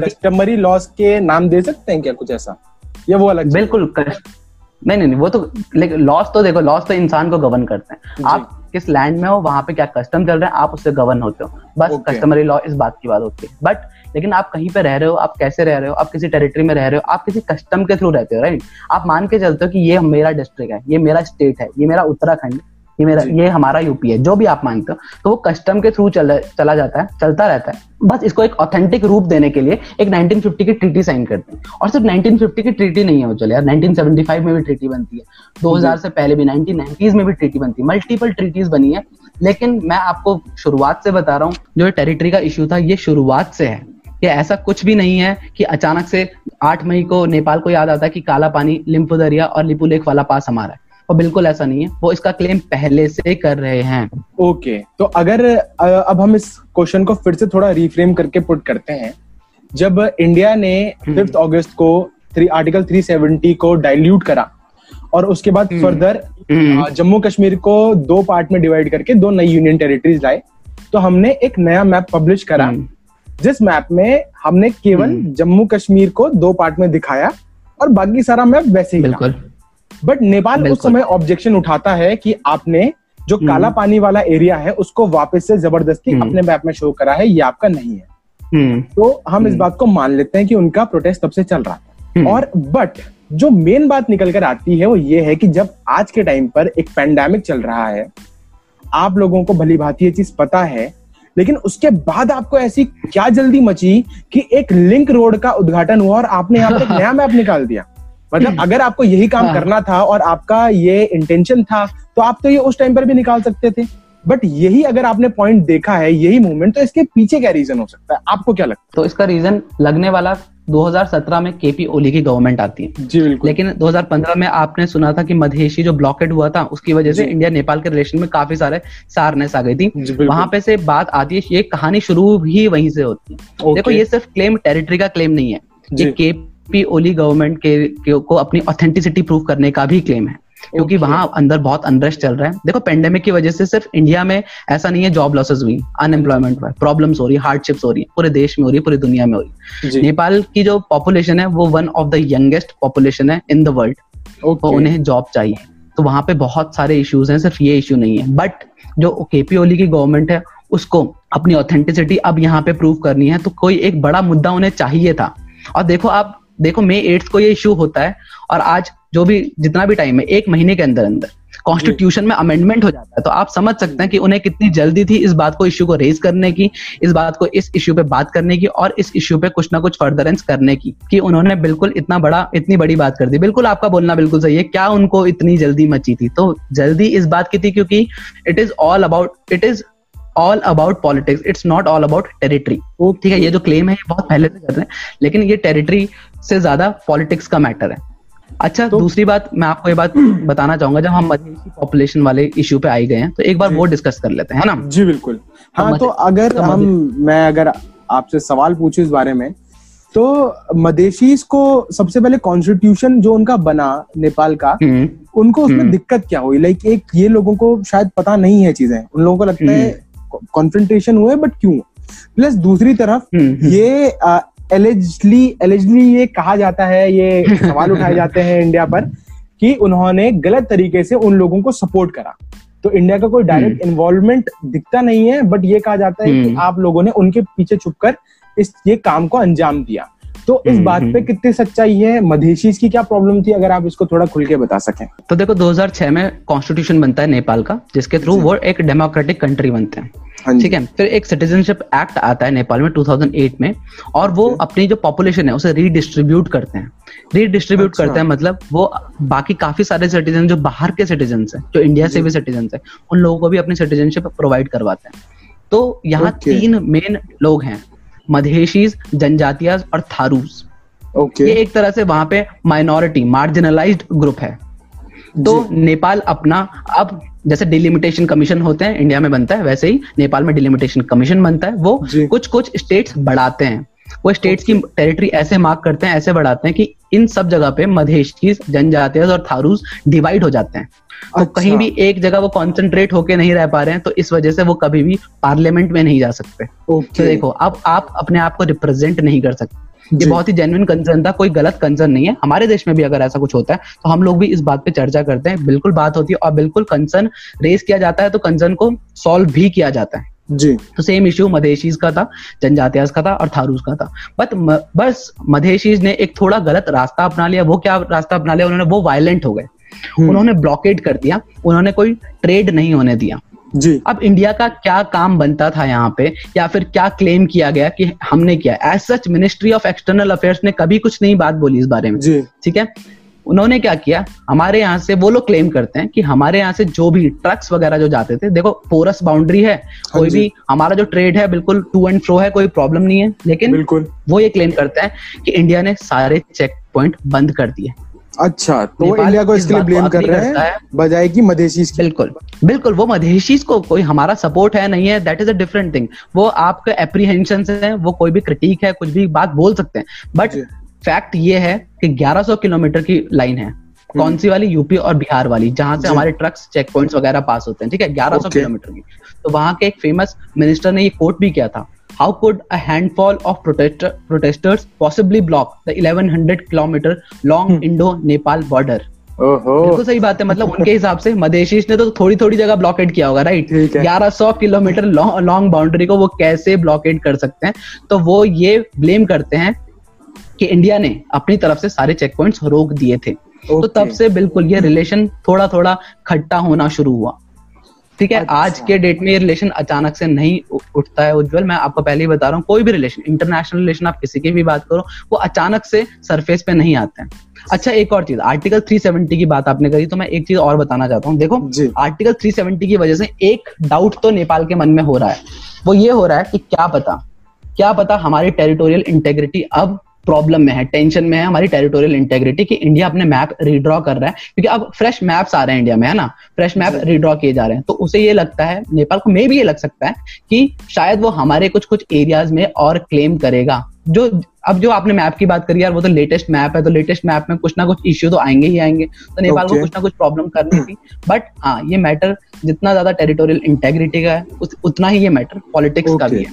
कस्टमरी लॉस के नाम दे सकते हैं क्या कुछ ऐसा? ये वो अलग बिल्कुल नहीं नहीं नहीं वो तो लेकिन लॉस तो देखो लॉस तो इंसान को गवर्न करते हैं। आप किस लैंड में हो वहाँ पे क्या कस्टम चल रहे हैं आप उससे गवर्न होते हो। बस कस्टमरी लॉ इस बात की बात होती है। बट लेकिन आप कहीं पे रह रहे हो आप कैसे रह रहे हो आप किसी टेरिटरी में रह रहे हो आप किसी कस्टम के थ्रू रहते हो राइट आप मान के चलते हो कि ये मेरा डिस्ट्रिक्ट है ये मेरा स्टेट है ये मेरा उत्तराखंड ये मेरा ये हमारा यूपी है जो भी आप मानते हो तो वो कस्टम के थ्रू चल, चला जाता है चलता रहता है। बस इसको एक ऑथेंटिक रूप देने के लिए एक 1950 की ट्रीटी साइन करते हैं और सिर्फ़ 1950 की ट्रीटी नहीं है चले यार 1975 में भी ट्रीटी बनती है। 2000 से पहले भी 1990s में भी ट्रीटी बनती है। मल्टीपल ट्रीटीज बनी है लेकिन मैं आपको शुरुआत से बता रहा हूँ जो टेरिटरी का इश्यू था ये शुरुआत से है। कि ऐसा कुछ भी नहीं है कि अचानक से आठ मई को नेपाल को याद आता है कि काला पानी दरिया और लिपू लेक वाला पास हमारा है। और बिल्कुल ऐसा नहीं है। वो इसका क्लेम पहले से कर रहे हैं। ओके okay, तो अगर अब हम इस क्वेश्चन को फिर से थोड़ा रिफ्रेम करके पुट करते हैं। जब इंडिया ने फिफ्थ हम्म। अगस्त को आर्टिकल 370 को डाइल्यूट करा और उसके बाद फर्दर हम्म। जम्मू कश्मीर को दो पार्ट में डिवाइड करके दो नई यूनियन टेरिटरीज लाए तो हमने एक नया मैप पब्लिश करा हम्म। जिस मैप में हमने केवल जम्मू कश्मीर को दो पार्ट में दिखाया और बाकी सारा मैप वैसे ही बिल्कुल। बट नेपाल उस समय ऑब्जेक्शन उठाता है कि आपने जो हम्म। काला पानी वाला एरिया है उसको वापस से ज़बरदस्ती हम्म। अपने मैप में शो करा है ये आपका नहीं है हम्म। तो हम इस बात को मान लेते हैं कि उनका प्रोटेस्ट तब से चल रहा है और बट जो मेन बात निकल कर आती है वो ये है कि जब आज के टाइम पर एक पैंडेमिक चल रहा है आप लोगों को भली भांति ये चीज़ पता है लेकिन उसके बाद आपको ऐसी क्या जल्दी मची कि एक लिंक रोड का उद्घाटन हुआ और आपने यहाँ पे एक नया मैप निकाल दिया मतलब। अगर आपको यही काम हाँ। करना था और आपका ये इंटेंशन था तो आप तो ये उस टाइम पर भी निकाल सकते थे। बट यही अगर आपने पॉइंट देखा है यही मूवमेंट तो इसके पीछे क्या रीजन हो सकता है? आपको क्या लगता है? तो इसका रीजन लगने वाला 2017 में केपी ओली की गवर्नमेंट आती है। जी बिल्कुल। लेकिन 2015 में आपने सुना था कि मधेशी जो ब्लॉकेट हुआ था उसकी वजह से इंडिया नेपाल के रिलेशन में काफ़ी सारे सारनेस आ गई थी। वहाँ पे से बात आती है ये कहानी शुरू ही वहीं से होती है। देखो ये सिर्फ़ क्लेम टेरिटरी का क्लेम नहीं है। ये के पी ओली गवर्नमेंट के, के को अपनी ऑथेंटिसिटी प्रूव करने का भी क्लेम है। क्योंकि okay. वहाँ अंदर बहुत अनरेस्ट चल रहा है। देखो पेंडेमिक की वजह से सिर्फ़ इंडिया में ऐसा नहीं है जॉब लॉसेस हुई अनएम्प्लॉयमेंट हुआ प्रॉब्लम्स हो रही है हार्डशिप्स हो रही है पूरे देश में हो रही है पूरी दुनिया में हो रही। है नेपाल की जो पॉपुलेशन है वो one of the youngest population है इन द वर्ल्ड तो उन्हें जॉब चाहिए। तो वहाँ पे बहुत सारे इश्यूज़ हैं सिर्फ़ ये इश्यू नहीं है। बट जो केपी ओली की गवर्नमेंट है उसको अपनी ऑथेंटिसिटी अब यहाँ पे प्रूव करनी है। तो कोई एक बड़ा मुद्दा उन्हें चाहिए था। और देखो आप देखो मे एट्थ को ये इश्यू होता है और आज जो भी, जितना भी टाइम है, एक महीने के अंदर अंदर कॉन्स्टिट्यूशन में अमेंडमेंट हो जाता है। तो आप समझ सकते हैं कि उन्हें कितनी जल्दी थी इस बात को इश्यू को रेज करने की, इस बात को इस इश्यू पे बात करने की और इस इश्यू पे कुछ ना कुछ फर्दरेंस करने की, कि उन्होंने बिल्कुल इतना बड़ा, इतनी बड़ी बात कर दी। बिल्कुल आपका बोलना बिल्कुल सही है, क्या उनको इतनी जल्दी मची थी? तो जल्दी इस बात की थी क्योंकि it is all about it is all about politics it's not all about territory ठीक है ये जो क्लेम है ये बहुत पहले से कर रहे हैं लेकिन ये टेरिटरी से ज़्यादा पॉलिटिक्स का मैटर है। अच्छा तो, दूसरी बात मैं आपको ये बात बताना चाहूँगा जब हम मधेसी पॉपुलेशन वाले इश्यू पे आई गए हैं तो एक बार वो डिस्कस कर लेते हैं ना? जी बिल्कुल। हाँ तो, अगर तो हम मैं अगर आपसे सवाल पूछूँ इस बारे में तो मदेशी को सबसे पहले कॉन्स्टिट्यूशन जो उनका बना नेपाल का हम्म। उनको उसमें हम्म। दिक्कत क्या हुई? लाइक एक ये लोगों को शायद पता नहीं है चीज़ें। उन लोगों को लगता है कॉन्फ्रेंटेशन हुए बट क्यों प्लस दूसरी तरफ़ हम्म, हम्म। ये एलिजली एलिजली ये कहा जाता है ये सवाल उठाए जाते हैं इंडिया पर कि उन्होंने गलत तरीके से उन लोगों को सपोर्ट करा तो इंडिया का कोई डायरेक्ट इन्वॉल्वमेंट हम्म। दिखता नहीं है बट ये कहा जाता है कि आप लोगों ने उनके पीछे छुपकर इस ये काम को अंजाम दिया तो इस बात पे कितनी सच्चाई है? मधेशी की क्या प्रॉब्लम थी? अगर आप इसको थोड़ा खुल के बता सकें। तो देखो 2006 में कॉन्स्टिट्यूशन बनता है नेपाल का जिसके थ्रू वो एक डेमोक्रेटिक कंट्री बनते हैं। हाँ ठीक है? फिर एक सिटीजनशिप एक्ट आता है नेपाल में 2008 में और वो अपनी जो पॉपुलेशन है उसे रीडिस्ट्रीब्यूट करते हैं। रीडिस्ट्रीब्यूट अच्छा। करते हैं मतलब वो बाकी काफ़ी सारे सिटीजन जो बाहर के सिटीजन है जो इंडिया से भी सिटीजन है उन लोगों को भी अपनी सिटीजनशिप प्रोवाइड करवाते हैं। तो यहाँ तीन मेन लोग हैं। मधेशीज जनजातिया और थारूस okay. ये एक तरह से वहाँ पे माइनॉरिटी मार्जिनलाइज ग्रुप है। तो नेपाल अपना अब जैसे डिलिमिटेशन कमीशन होते हैं इंडिया में बनता है वैसे ही नेपाल में डिलिमिटेशन कमीशन बनता है। वो कुछ कुछ स्टेट्स बढ़ाते हैं। वो स्टेट्स की टेरिटरी ऐसे मार्क करते हैं ऐसे बढ़ाते हैं कि इन सब जगह पे मधेशी जनजातीय और थारूस डिवाइड हो जाते हैं। तो अच्छा। कहीं भी एक जगह वो कॉन्सेंट्रेट होके नहीं रह पा रहे हैं तो इस वजह से वो कभी भी पार्लियामेंट में नहीं जा सकते। तो देखो अब आप अपने आप को रिप्रेजेंट नहीं कर सकते। ये बहुत ही जेन्युन कंसर्न था कोई गलत कंसर्न नहीं है। हमारे देश में भी अगर ऐसा कुछ होता है तो हम लोग भी इस बात पे चर्चा करते हैं बिल्कुल बात होती है और बिल्कुल कंसर्न रेस किया जाता है तो कंसर्न को सॉल्व भी किया जाता है। जी। तो सेम इश्यू मधेशीज का था जनजातियाज का था और थारूस का था। बट बस मधेशीज ने एक थोड़ा गलत रास्ता अपना लिया वो क्या रास्ता अपना लिया उन्होंने वो वायलेंट हो गए। हम्म। उन्होंने ब्लॉकेट कर दिया उन्होंने कोई ट्रेड नहीं होने दिया। जी। अब इंडिया का क्या काम बनता था यहाँ पे या फिर क्या क्लेम किया गया कि हमने किया? As such ministry of external affairs ने कभी कुछ नहीं बात बोली इस बारे में। ठीक है? उन्होंने क्या किया? हमारे यहाँ से वो लोग क्लेम करते हैं कि हमारे यहाँ से जो भी ट्रक्स वगैरह जो जाते थे देखो पोरस बाउंड्री है। हाँ कोई भी हमारा जो ट्रेड है बिल्कुल टू एंड फ्रो है कोई प्रॉब्लम नहीं है। लेकिन बिल्कुल। वो ये क्लेम करते हैं कि इंडिया ने सारे चेक पॉइंट बंद कर दिए। अच्छा तो इंडिया को इसके लिए ब्लेम कर रहे हैं बजाय की मधेशी बिल्कुल। बिल्कुल वो मधेशी को कोई हमारा सपोर्ट है नहीं है that is a different thing वो आपके एप्रीहेंशन है वो कोई भी क्रिटिक है कुछ भी बात बोल सकते हैं। बट फैक्ट ये है कि 1100 किलोमीटर की लाइन है हम्म। कौन सी वाली? यूपी और बिहार वाली जहाँ से हमारे ट्रक्स चेक पॉइंट्स वगैरह पास होते हैं ठीक है? 1100 किलोमीटर की। तो वहाँ के एक फ़ेमस मिनिस्टर ने ये कोट भी किया था how could a handful of protesters possibly block the 1100 kilometre long Indo Nepal border बिल्कुल सही बात है मतलब उनके हिसाब से मदेशीज ने तो थोड़ी थोड़ी जगह ब्लॉकेट किया होगा राइट ग्यारह सौ किलोमीटर लॉन्ग बाउंड्री को वो कैसे ब्लॉकेट कर सकते हैं? तो वो ये ब्लेम करते हैं कि इंडिया ने अपनी तरफ़ से सारे चेक पॉइंट्स रोक दिए थे। okay. तो तब से बिल्कुल ये रिलेशन थोड़ा थोड़ा खट्टा होना शुरू हुआ। ठीक है अच्छा। आज के डेट में ये रिलेशन अचानक से नहीं उठता है उज्जवल। मैं आपको पहले ही बता रहा हूँ कोई भी रिलेशन इंटरनेशनल रिलेशन आप किसी की भी बात करो वो अचानक से सरफेस पे नहीं आते हैं। अच्छा एक और चीज़ आर्टिकल 370 की बात आपने करी तो मैं एक चीज़ और बताना चाहता हूँ। देखो आर्टिकल 370 की वजह से एक डाउट तो नेपाल के मन में हो रहा है। वो ये हो रहा है कि क्या पता क्या पता हमारी टेरिटोरियल इंटेग्रिटी अब प्रॉब्लम में है टेंशन में है हमारी टेरिटोरियल इंटेग्रिटी कि इंडिया अपने मैप रीड्रॉ कर रहा है। क्योंकि अब फ्रेश मैप्स आ रहे हैं इंडिया में है ना? फ्रेश मैप रीड्रॉ किए जा रहे हैं। तो उसे ये लगता है नेपाल को मे भी ये लग सकता है कि शायद वो हमारे कुछ कुछ एरियाज़ में और क्लेम करेगा। जो अब जो आपने मैप की बात करी यार वो तो लेटेस्ट मैप है तो लेटेस्ट मैप में कुछ ना कुछ इश्यू तो आएँगे ही आएँगे। तो नेपाल okay. को कुछ ना कुछ प्रॉब्लम करनी थी। बट हाँ ये मैटर जितना ज़्यादा टेरिटोरियल इंटेग्रिटी का है उतना ही ये मैटर पॉलिटिक्स okay. का भी है।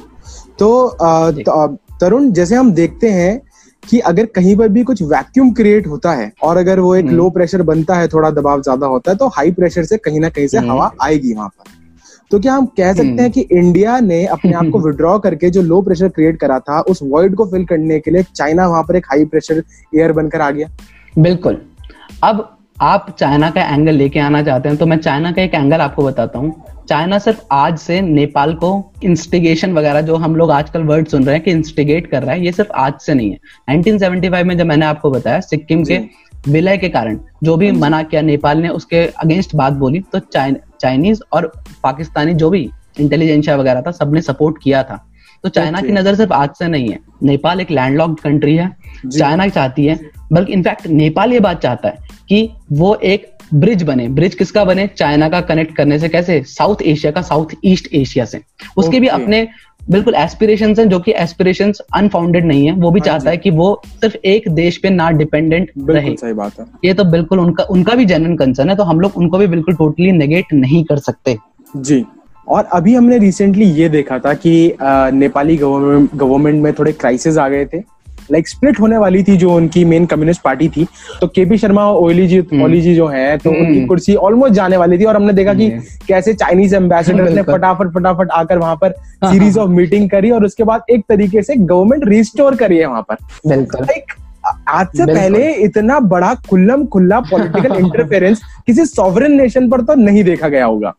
तो तरुण जैसे हम देखते हैं कि अगर कहीं पर भी कुछ वैक्यूम क्रिएट होता है और अगर वो एक लो हम्म। प्रेशर बनता है थोड़ा दबाव ज़्यादा होता है तो हाई प्रेशर से कहीं ना कहीं से हम्म। हवा आएगी वहाँ पर तो क्या हम कह सकते हैं हम्म। कि इंडिया ने अपने आप को विड्रॉ करके जो लो प्रेशर क्रिएट करा था उस वॉइड को फिल करने के लिए चाइना वहाँ पर एक हाई प्रेशर एयर बनकर आ गया बिल्कुल अब आप चाइना का एंगल लेके आना चाहते हैं तो मैं चाइना का एक एंगल आपको बताता हूँ चाइना सिर्फ़ आज से नेपाल को इंस्टिगेशन वगैरह जो हम लोग आजकल वर्ड सुन रहे हैं कि इंस्टिगेट कर रहा है ये सिर्फ़ आज से नहीं है। 1975 में जब मैंने आपको बताया सिक्किम के विलय के कारण जो भी मना किया नेपाल ने उसके अगेंस्ट बात बोली तो चाइनीज़ और पाकिस्तानी जो भी इंटेलिजेंशिया वगैरह था सबने सपोर्ट किया था। तो चाइना की नज़र सिर्फ़ आज से नहीं है। नेपाल एक लैंडलॉक्ड कंट्री है चाइना चाहती है बल्कि इनफैक्ट नेपाल ये बात चाहता है कि वो एक ब्रिज बने। ब्रिज किसका बने? चाइना का कनेक्ट करने से। कैसे? साउथ एशिया का साउथ ईस्ट एशिया से। उसके okay. भी अपने बिल्कुल एस्पिरेशन हैं जो कि एस्पिरेशन अनफाउंडेड नहीं है। वो भी हाँ चाहता है कि वो सिर्फ़ एक देश पे ना डिपेंडेंट रहे। सही बात है। ये तो बिल्कुल उनका उनका भी जेन्युइन कंसर्न है। तो हम लोग उनको भी बिल्कुल टोटली नेगेट नहीं कर सकते। जी। और अभी हमने रिसेंटली ये देखा था कि नेपाली गवर्नमेंट गवर्नमेंट में थोड़े क्राइसिस आ गए थे। लाइक स्प्लिट होने वाली थी जो उनकी मेन कम्युनिस्ट पार्टी थी तो केपी शर्मा ओली जी हम्म। ओली जी जो है तो उनकी हम्म। कुर्सी ऑलमोस्ट जाने वाली थी और हमने देखा कि कैसे चाइनीज़ एम्बेसडर ने फटाफट फटाफट आकर वहाँ पर सीरीज़ ऑफ़ मीटिंग करी और उसके बाद एक तरीके से गवर्नमेंट रिस्टोर करी है वहाँ पर। लाइक आज से पहले इतना बड़ा खुल्लम खुल्ला पॉलिटिकल इंटरफेरेंस किसी सॉवरन नेशन पर तो नहीं देखा गया होगा।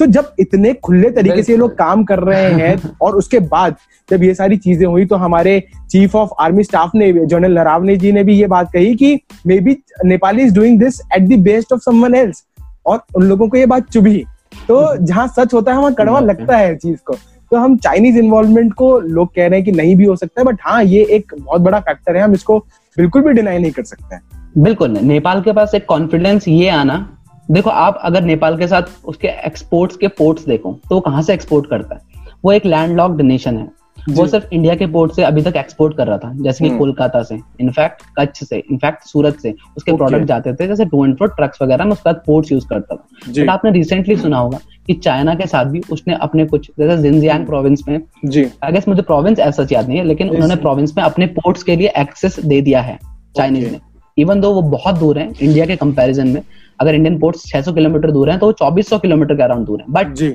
तो जब इतने खुले तरीके से लोग काम कर रहे हैं और उसके बाद जब ये सारी चीज़ें हुई तो हमारे चीफ ऑफ़ आर्मी स्टाफ ने जनरल नरावने जी ने भी ये बात कही कि maybe Nepali is doing this at the best of someone else और उन लोगों को ये बात चुभी। तो जहाँ सच होता है वहाँ कड़वा लगता है चीज़ को। तो हम चाइनीज़ इन्वॉल्वमेंट को लोग कह रहे हैं कि नहीं भी हो सकता है बट हाँ ये एक बहुत बड़ा फैक्टर है हम इसको बिल्कुल भी डिनाई नहीं कर सकते हैं। बिल्कुल नेपाल के पास एक कॉन्फिडेंस ये आना देखो आप अगर नेपाल के साथ उसके एक्सपोर्ट्स के पोर्ट्स देखो तो वो कहाँ से एक्सपोर्ट करता है? वो एक लैंड लॉक्ड नेशन है। वो सिर्फ़ इंडिया के पोर्ट से अभी तक एक्सपोर्ट कर रहा था जैसे कि हम्म। कोलकाता से इनफैक्ट कच्छ से इनफैक्ट सूरत से उसके प्रोडक्ट जाते थे जैसे टू एंड फ्रो ट्रक्स वगैरह में उसके बाद पोर्ट्स यूज़ करता था। बट आपने रिसेंटली सुना होगा कि चाइना के साथ भी उसने अपने कुछ जैसे जिनजियांग प्रोविंस में जी। आई गेस मुझे प्रोविंस ऐसा याद नहीं है लेकिन उन्होंने प्रोविंस में अपने पोर्ट्स के लिए एक्सेस दे दिया है चाइनीज़ ने। इवन दो वो बहुत दूर है इंडिया के कंपेरिजन में अगर इंडियन पोर्ट्स 600 किलोमीटर दूर है तो वो 2400 किलोमीटर के अराउंड दूर है। बट जी।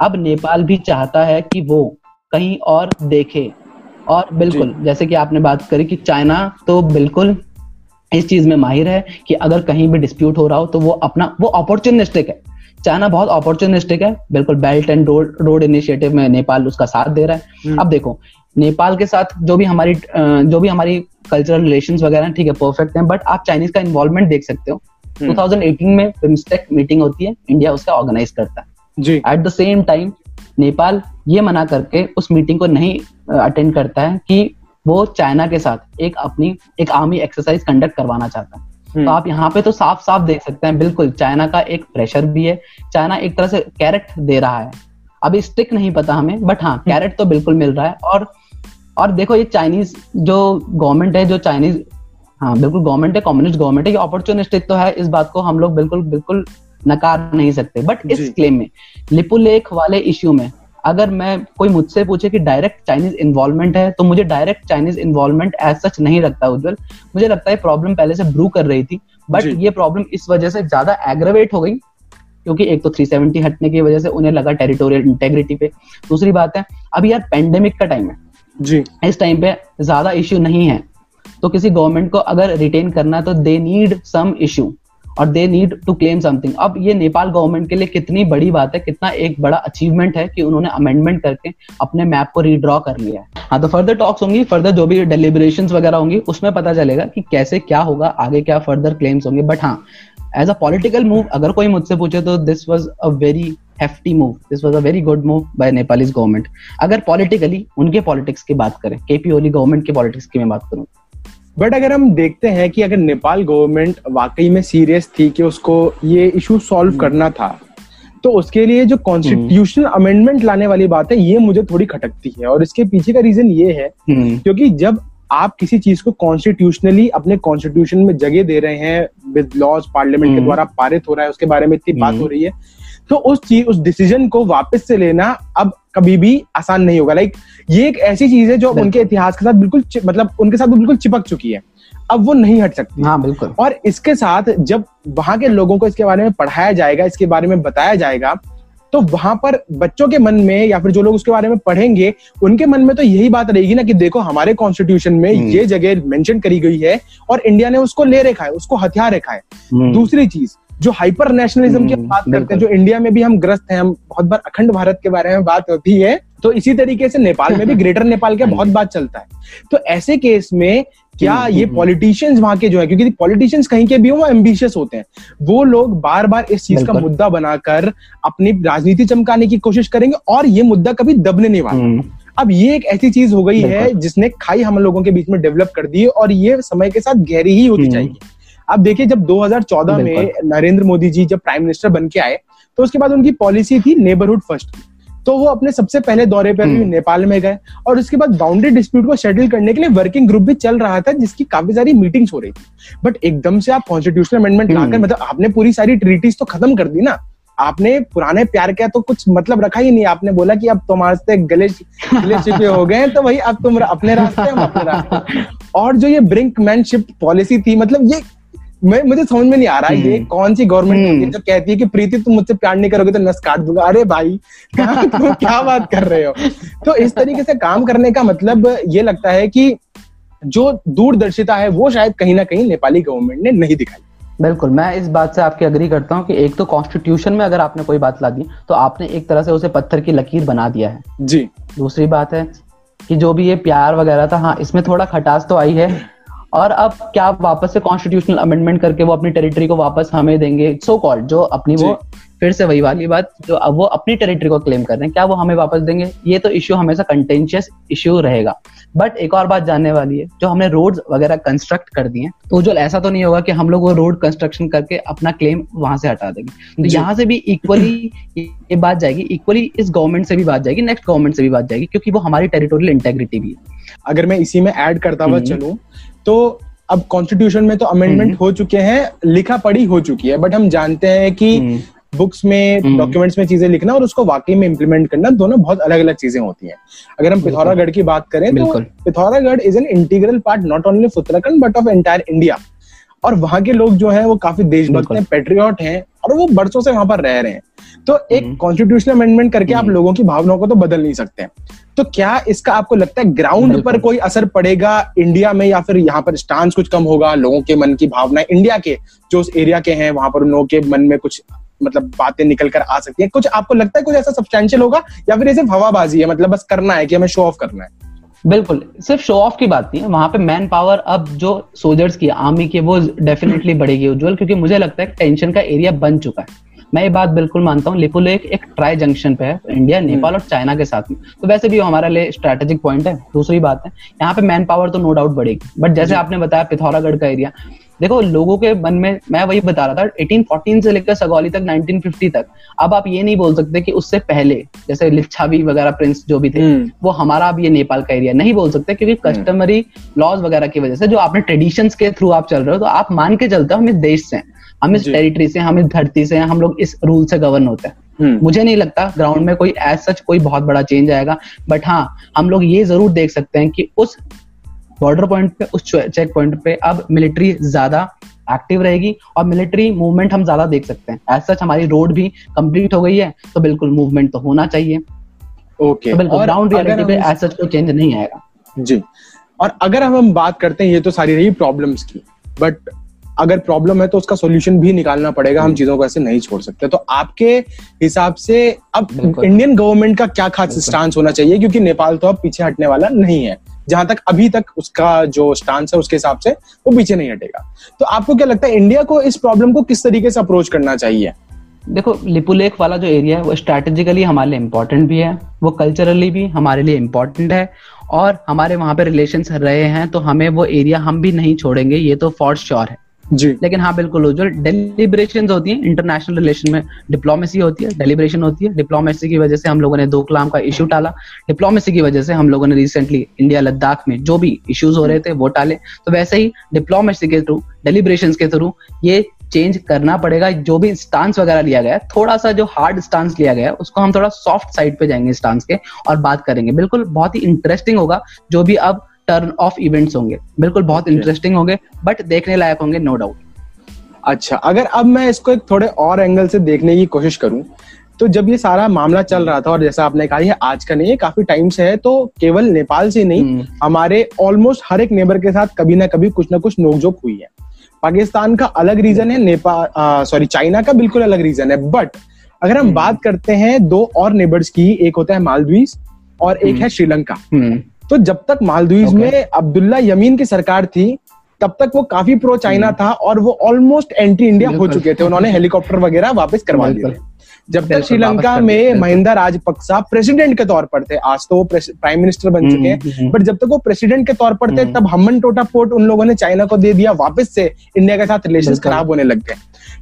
अब नेपाल भी चाहता है कि वो कहीं और देखे। और बिल्कुल जैसे कि आपने बात करी कि चाइना तो बिल्कुल इस चीज़ में माहिर है कि अगर कहीं भी डिस्प्यूट हो रहा हो तो वो अपना वो अपॉर्चुनिस्टिक है। चाइना बहुत अपॉर्चुनिस्टिक है। बिल्कुल belt and road road initiative में नेपाल उसका साथ दे रहा है। हम्म। अब देखो नेपाल के साथ जो भी हमारी जो भी हमारी कल्चरल रिलेशन वगैरह ठीक है परफेक्ट है बट आप चाइनीज़ का इन्वॉल्वमेंट देख सकते हो। 2018 हम्म। में बिम्स्टेक मीटिंग होती है इंडिया उसका ऑर्गेनाइज करता है। जी। At the same time Nepal ये मना करके उस मीटिंग को नहीं अटेंड करता है कि वो चाइना के साथ एक अपनी एक आर्मी एक्सरसाइज कंडक्ट करवाना चाहता है। हम्म। तो आप यहाँ पे तो साफ़ साफ़ देख सकते हैं बिल्कुल चाइना का एक प्रेशर भी है। चाइना एक तरह से कैरेट दे रहा है। अभी स्टिक नहीं पता हमें बट हाँ कैरेट तो बिल्कुल मिल रहा है। और और देखो ये चाइनीज़ जो गवर्नमेंट है जो चाइनीज़ हाँ बिल्कुल गवर्नमेंट है कम्युनिस्ट गवर्नमेंट है ये अपॉर्चुनिस्टिक तो है इस बात को हम लोग बिल्कुल बिल्कुल नकार नहीं सकते। बट इस क्लेम में लिपुलेख वाले इश्यू में अगर मैं कोई मुझसे पूछे कि डायरेक्ट चाइनीज़ इन्वॉल्वमेंट है तो मुझे direct Chinese involvement as such नहीं लगता उज्जवल। मुझे लगता है प्रॉब्लम पहले से ब्रू कर रही थी बट ये प्रॉब्लम इस वजह से ज़्यादा एग्रेवेट हो गई क्योंकि एक तो 370 हटने की वजह से उन्हें लगा टेरिटोरियल इंटेग्रिटी पे। दूसरी बात है अभी यार पेंडेमिक का टाइम है। जी। इस टाइम पे ज़्यादा इश्यू नहीं है। तो किसी गवर्नमेंट को अगर रिटेन करना तो दे नीड सम इश्यू और they need to claim something अब ये नेपाल गवर्नमेंट के लिए कितनी बड़ी बात है, कितना एक बड़ा अचीवमेंट है कि उन्होंने अमेंडमेंट करके अपने मैप को रीड्रॉ कर लिया है। हाँ तो फर्दर टॉक्स होंगी फर्दर जो भी डेलिब्रेशन वगैरह होंगी, उसमें पता चलेगा कि कैसे क्या होगा, आगे क्या फर्दर क्लेम्स होंगे। बट हाँ एज अ पॉलिटिकल मूव अगर कोई मुझसे पूछे तो this was a very hefty move. This was a very good move by nepalese government अगर पॉलिटिकली उनके पॉलिटिक्स की बात करें केपी ओली गवर्नमेंट की पॉलिटिक्स की मैं बात करूँ बट अगर हम देखते हैं कि अगर नेपाल गवर्नमेंट वाकई में सीरियस थी कि उसको ये इशू सॉल्व हम्म। करना था तो उसके लिए जो कॉन्स्टिट्यूशनल अमेंडमेंट हम्म। लाने वाली बात है ये मुझे थोड़ी खटकती है और इसके पीछे का रीजन ये है हम्म। क्योंकि जब आप किसी चीज़ को कॉन्स्टिट्यूशनली अपने कॉन्स्टिट्यूशन में जगह दे रहे हैं विद लॉज पार्लियामेंट के द्वारा पारित हो रहा है उसके बारे में इतनी बात हो रही है तो उस चीज़ उस डिसीज़न को वापस से लेना अब कभी भी आसान नहीं होगा। लाइक ये एक ऐसी चीज़ है जो उनके इतिहास के साथ बिल्कुल मतलब उनके साथ बिल्कुल चिपक चुकी है। अब वो नहीं हट सकती। हाँ बिल्कुल। और इसके साथ जब वहाँ के लोगों को इसके बारे में पढ़ाया जाएगा इसके बारे में बताया जाएगा तो वहाँ पर बच्चों के मन में या फिर जो लोग उसके बारे में पढ़ेंगे उनके मन में तो यही बात रहेगी ना कि देखो हमारे कॉन्स्टिट्यूशन में हम्म। ये जगह मेंशन करी गई है और इंडिया ने उसको ले रखा है उसको हथियार रखा है। हम्म। दूसरी चीज़ जो हाइपर नेशनलिज्म की हम्म, बात करते हैं जो इंडिया में भी हम ग्रस्त हैं हम बहुत बार अखंड भारत के बारे में बात होती है तो इसी तरीके से नेपाल में भी ग्रेटर नेपाल का बहुत बात चलता है। तो ऐसे केस में क्या हम्म, ये पॉलिटिशियंस हम्म, वहाँ के जो है क्योंकि पॉलिटिशियंस कहीं के भी हो वो एम्बिशियस होते हैं। वो लोग बार बार इस चीज़ का मुद्दा बनाकर अपनी राजनीति चमकाने की कोशिश करेंगे और ये मुद्दा कभी दबने नहीं वाला अब ये एक ऐसी चीज़ हो गई है जिसने खाई हम लोगों के बीच में डेवलप कर दी है और ये समय के साथ गहरी ही होती जाएगी। अब देखिए जब 2014 में नरेंद्र मोदी जी जब प्राइम मिनिस्टर बन के आए तो उसके बाद उनकी पॉलिसी थी नेबरहुड फ़र्स्ट तो वो अपने सबसे पहले दौरे पर भी हम्म। नेपाल में गए और उसके बाद बाउंड्री डिस्प्यूट को सेटल करने के लिए वर्किंग ग्रुप भी चल रहा था जिसकी काफ़ी सारी मीटिंग्स हो रही थी। बट एकदम से आप कॉन्स्टिट्यूशनल अमेंडमेंट लाकर। मतलब आपने पूरी सारी ट्रीटीज तो खत्म कर दी ना। आपने पुराने प्यार का तो कुछ मतलब रखा ही नहीं। आपने बोला कि अब तुम्हारे गले गले छिपे हो गए तो भाई अब तुम अपने रास्ते हम अपने रास्ते। और जो ये ब्रिंक ब्रिंकमैनशिप पॉलिसी थी मतलब ये मैं मुझे समझ में नहीं आ रहा ये हम्म। कौन सी गवर्नमेंट हम्म। जो कहती है कि प्रीति तुम मुझसे प्यार नहीं करोगे तो नस काट दूँगा। अरे भाई तुम क्या बात कर रहे हो? तो इस तरीके से काम करने का मतलब ये लगता है कि जो दूरदर्शिता है वो शायद कहीं ना कहीं नेपाली गवर्नमेंट ने नहीं दिखाई। बिल्कुल मैं इस बात से आपकी अग्री करता हूँ कि एक तो कॉन्स्टिट्यूशन में अगर आपने कोई बात ला दी तो आपने एक तरह से उसे पत्थर की लकीर बना दिया है। जी। दूसरी बात है कि जो भी ये प्यार वगैरह था हाँ इसमें थोड़ा खटास तो आई है और अब क्या वापस से कॉन्स्टिट्यूशनल अमेंडमेंट करके वो अपनी टेरिटरी को वापस हमें देंगे? सो so कॉल्ड जो अपनी वो फिर से वही वाली बात जो अब वो अपनी टेरिटरी को क्लेम कर रहे हैं क्या वो हमें वापस देंगे? ये तो इश्यू हमेशा कंटेंशियस इश्यू रहेगा। बट एक और बात जानने वाली है जो हमने रोड वगैरह कंस्ट्रक्ट कर दिए तो जो ऐसा तो नहीं होगा कि हम लोग वो रोड कंस्ट्रक्शन करके अपना क्लेम वहाँ से हटा देंगे। तो यहाँ से भी इक्वली ये बात जाएगी इक्वली इस गवर्नमेंट से भी बात जाएगी नेक्स्ट गवर्नमेंट से भी बात जाएगी क्योंकि वो हमारी टेरिटोरियल इंटेग्रिटी भी है। अगर मैं इसी में ऐड करता हुआ हम्म। चलूँ तो अब कॉन्स्टिट्यूशन में तो अमेंडमेंट हम्म। हो चुके हैं लिखा पढ़ी हो चुकी है बट हम जानते हैं कि बुक्स हम्म। में डॉक्यूमेंट्स में चीज़ें लिखना और उसको वाकई में इम्प्लीमेंट करना दोनों बहुत अलग अलग चीज़ें होती हैं। अगर हम पिथौरागढ़ की बात करें तो Pithoragarh is an integral part not only Uttarakhand but of entire India और वहाँ के लोग जो है वो काफ़ी देशभक्त हैं पेट्रियट हैं और वो बरसों से वहाँ पर रह रहे हैं। तो एक कॉन्स्टिट्यूशनल हम्म। अमेंडमेंट करके आप हम्म। लोगों की भावनाओं को तो बदल नहीं सकते तो क्या इसका आपको लगता है ग्राउंड पर कोई असर पड़ेगा इंडिया में या फिर यहाँ पर स्टांस कुछ कम होगा लोगों के मन की भावना इंडिया के जो उस एरिया के हैं वहाँ पर उन लोगों के मन में कुछ मतलब बातें निकल कर आ सकती है। कुछ आपको लगता है कुछ ऐसा सब्सटैंशियल होगा या फिर ये सिर्फ़ हवाबाजी है मतलब बस करना है कि हमें शो ऑफ़ करना है? बिल्कुल सिर्फ़ शो ऑफ़ की बात नहीं है वहाँ पे मैन पावर अब जो सोल्जर्स की आर्मी की वो डेफिनेटली बढ़ेगी उज्जवल क्योंकि मुझे लगता है टेंशन का एरिया बन चुका है। मैं ये बात बिल्कुल मानता हूँ लिपुल एक ट्राई जंक्शन पे है इंडिया हम्म। नेपाल और चाइना के साथ में। तो वैसे भी हमारे लिए स्ट्रेटेजिक पॉइंट है दूसरी बात है यहाँ पे मैन पावर तो नो डाउट बढ़ेगी। बट जैसे आपने बताया पिथौरागढ़ का एरिया देखो लोगों के मन में मैं वही बता रहा था 1814 से लेकर सगौली तक 1950 तक अब आप ये नहीं बोल सकते कि उससे पहले जैसे लिच्छावी वगैरह प्रिंस जो भी थे हम्म। वो हमारा अब ये नेपाल का एरिया नहीं बोल सकते क्योंकि कस्टमरी हम्म। लॉज वगैरह की वजह से जो आपने ट्रेडिशन के थ्रू आप चल रहे हो तो आप मान के चलते हो हम इस देश से हम इस टेरिटरी से हम इस धरती से हम लोग इस रूल से गवर्न होते हैं हम्म। मुझे नहीं लगता ग्राउंड में कोई एज सच कोई बहुत बड़ा चेंज आएगा बट हाँ हम लोग ये ज़रूर देख सकते हैं कि उस बॉर्डर पॉइंट पे उस चेक पॉइंट पे अब मिलिट्री ज़्यादा एक्टिव रहेगी और मिलिट्री मूवमेंट हम ज़्यादा देख सकते हैं। एज सच हमारी रोड भी कंप्लीट हो गई है तो बिल्कुल मूवमेंट तो होना चाहिए। Okay okay. तो ग्राउंड रियलिटी पे एज सच कोई चेंज नहीं आएगा। जी और अगर हम हम बात करते हैं ये तो सारी रही प्रॉब्लम्स की बट अगर प्रॉब्लम है तो उसका सॉल्यूशन भी निकालना पड़ेगा हम। चीज़ों को ऐसे नहीं छोड़ सकते। तो आपके हिसाब से अब इंडियन गवर्नमेंट का क्या खास स्टांस होना चाहिए? क्योंकि नेपाल तो अब पीछे हटने वाला नहीं है। जहाँ तक अभी तक उसका जो स्टांस है, उसके हिसाब से वो पीछे नहीं हटेगा। तो आपको क्या लगता है इंडिया को इस प्रॉब्लम को किस तरीके से अप्रोच करना चाहिए? देखो लिपुलेख वाला जो एरिया है, वो स्ट्रेटेजिकली हमारे लिए इम्पोर्टेंट भी है, वो कल्चरली भी हमारे लिए इम्पोर्टेंट है, और हमारे वहाँ पे रिलेशन रहे हैं तो हमें वो एरिया हम भी नहीं छोड़ेंगे, ये तो फॉर श्योर है। जी। लेकिन हाँ बिल्कुल जो डेलीब्रेशन होती है इंटरनेशनल रिलेशन में डिप्लोमेसी होती है डेलीब्रेशन होती है। डिप्लोमेसी की वजह से हम लोगों ने दो कलाम का इशू टाला। डिप्लोमेसी की वजह से हम लोगों ने रिसेंटली इंडिया लद्दाख में जो भी इश्यूज़ हो रहे थे, वो टाले। तो वैसे ही डिप्लोमेसी के थ्रू डेलीब्रेशन के थ्रू ये चेंज करना पड़ेगा। जो भी स्टांस वगैरह लिया गया थोड़ा सा जो हार्ड स्टांस लिया गया उसको हम थोड़ा सॉफ्ट साइड पे जाएँगे स्टांस के और बात करेंगे। बिल्कुल बहुत ही इंटरेस्टिंग होगा। जो भी अब टर्न ऑफ़ इवेंट्स होंगे बिल्कुल बहुत इंटरेस्टिंग होंगे बट देखने लायक होंगे नो डाउट अच्छा अगर अब मैं इसको एक थोड़े और एंगल से देखने की कोशिश करूँ तो जब ये सारा मामला चल रहा था और जैसा आपने कहा ये आज का नहीं है काफ़ी टाइम से है तो केवल नेपाल से नहीं हम्म। हमारे ऑलमोस्ट हर एक नेबर के साथ कभी ना कभी कुछ ना कुछ नोकझोंक हुई है पाकिस्तान का अलग रीजन है नेपाल सॉरी चाइना का बिल्कुल अलग रीजन है बट अगर हम हम्म। बात करते हैं दो और नेबर्स की एक होता है मालदीव और एक हम्म। है श्रीलंका तो जब तक मालदीव okay. में अब्दुल्ला यमीन की सरकार थी तब तक वो काफ़ी प्रो चाइना hmm. था और वो ऑलमोस्ट एंटी इंडिया हो चुके थे। उन्होंने हेलीकॉप्टर वगैरह वापस करवा दिए जब तक श्रीलंका में महिंदा राजपक्सा प्रेसिडेंट के तौर पर थे। आज तो वो प्राइम मिनिस्टर बन चुके हैं। बट hmm, hmm, जब तक वो प्रेसिडेंट के तौर पर थे तब हमन टोटा पोर्ट उन लोगों ने चाइना को दे दिया। वापस से इंडिया के साथ रिलेशन खराब होने लग गए।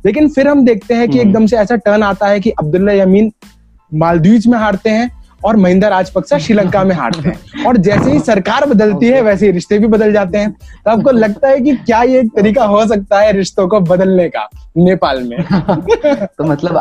लेकिन फिर हम देखते हैं कि एकदम से ऐसा टर्न आता है कि अब्दुल्ला यमीन मालदीव में हारते हैं। और महिंदा राजपक्सा श्रीलंका में हारते हैं और जैसे ही सरकार बदलती है वैसे ही रिश्ते भी बदल जाते हैं। तो आपको लगता है कि क्या ये एक तरीका हो सकता है रिश्तों को बदलने का नेपाल में? तो मतलब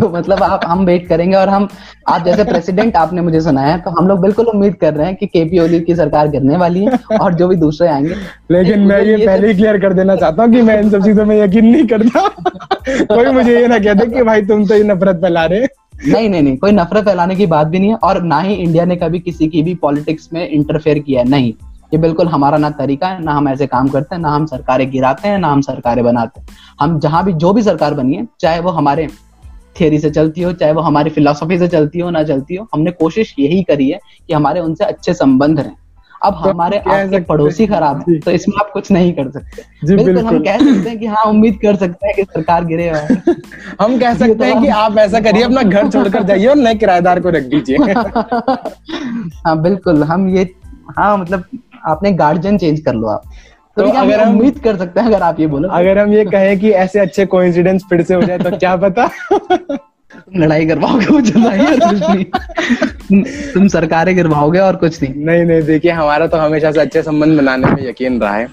तो मतलब आप हम वेट करेंगे और हम आप जैसे प्रेसिडेंट आपने मुझे सुनाया तो हम लोग बिल्कुल उम्मीद कर रहे हैं कि केपी ओली की सरकार गिरने वाली है और जो भी दूसरे आएँगे। लेकिन मैं ये पहले ही क्लियर कर देना चाहता हूँ कि मैं इन सब चीज़ों में यकीन नहीं करता। कोई मुझे ये ना कहते कि भाई तुम तो ये नफरत फैला रहे। नहीं नहीं नहीं, कोई नफरत फैलाने की बात भी नहीं है और ना ही इंडिया ने कभी किसी की भी पॉलिटिक्स में इंटरफेयर किया है। नहीं, ये बिल्कुल हमारा ना तरीका है, ना हम ऐसे काम करते हैं, ना हम सरकारें गिराते हैं, ना हम सरकारें बनाते हैं। हम जहाँ भी, जो भी सरकार बनी है, चाहे वो हमारे थियरी से चलती हो, चाहे वो हमारी फिलोसफी से चलती हो, ना चलती हो, हमने कोशिश यही करी है कि हमारे उनसे अच्छे संबंध रहें। अब तो हमारे आपके पड़ोसी खराब है तो इसमें आप कुछ नहीं कर सकते। जी बिल्कुल, हम कह सकते हैं कि हाँ उम्मीद कर सकते हैं कि सरकार गिरे हम कह सकते तो हैं कि आप ऐसा करिए अपना घर छोड़कर जाइए और नए किराएदार को रख दीजिए। हाँ बिल्कुल हम ये हाँ मतलब आपने गार्जियन चेंज कर लो आप। तो, तो अगर हम उम्मीद कर सकते हैं अगर आप ये बोलो। अगर हम ये कहें कि ऐसे अच्छे कोइंसिडेंस फिर से हो जाए तो क्या पता? लड़ाई करवाओगे कुछ नहीं। तुम सरकारें गिरवाओगे और कुछ नहीं। नहीं नहीं देखिए हमारा तो हमेशा से अच्छे संबंध बनाने में यकीन रहा है।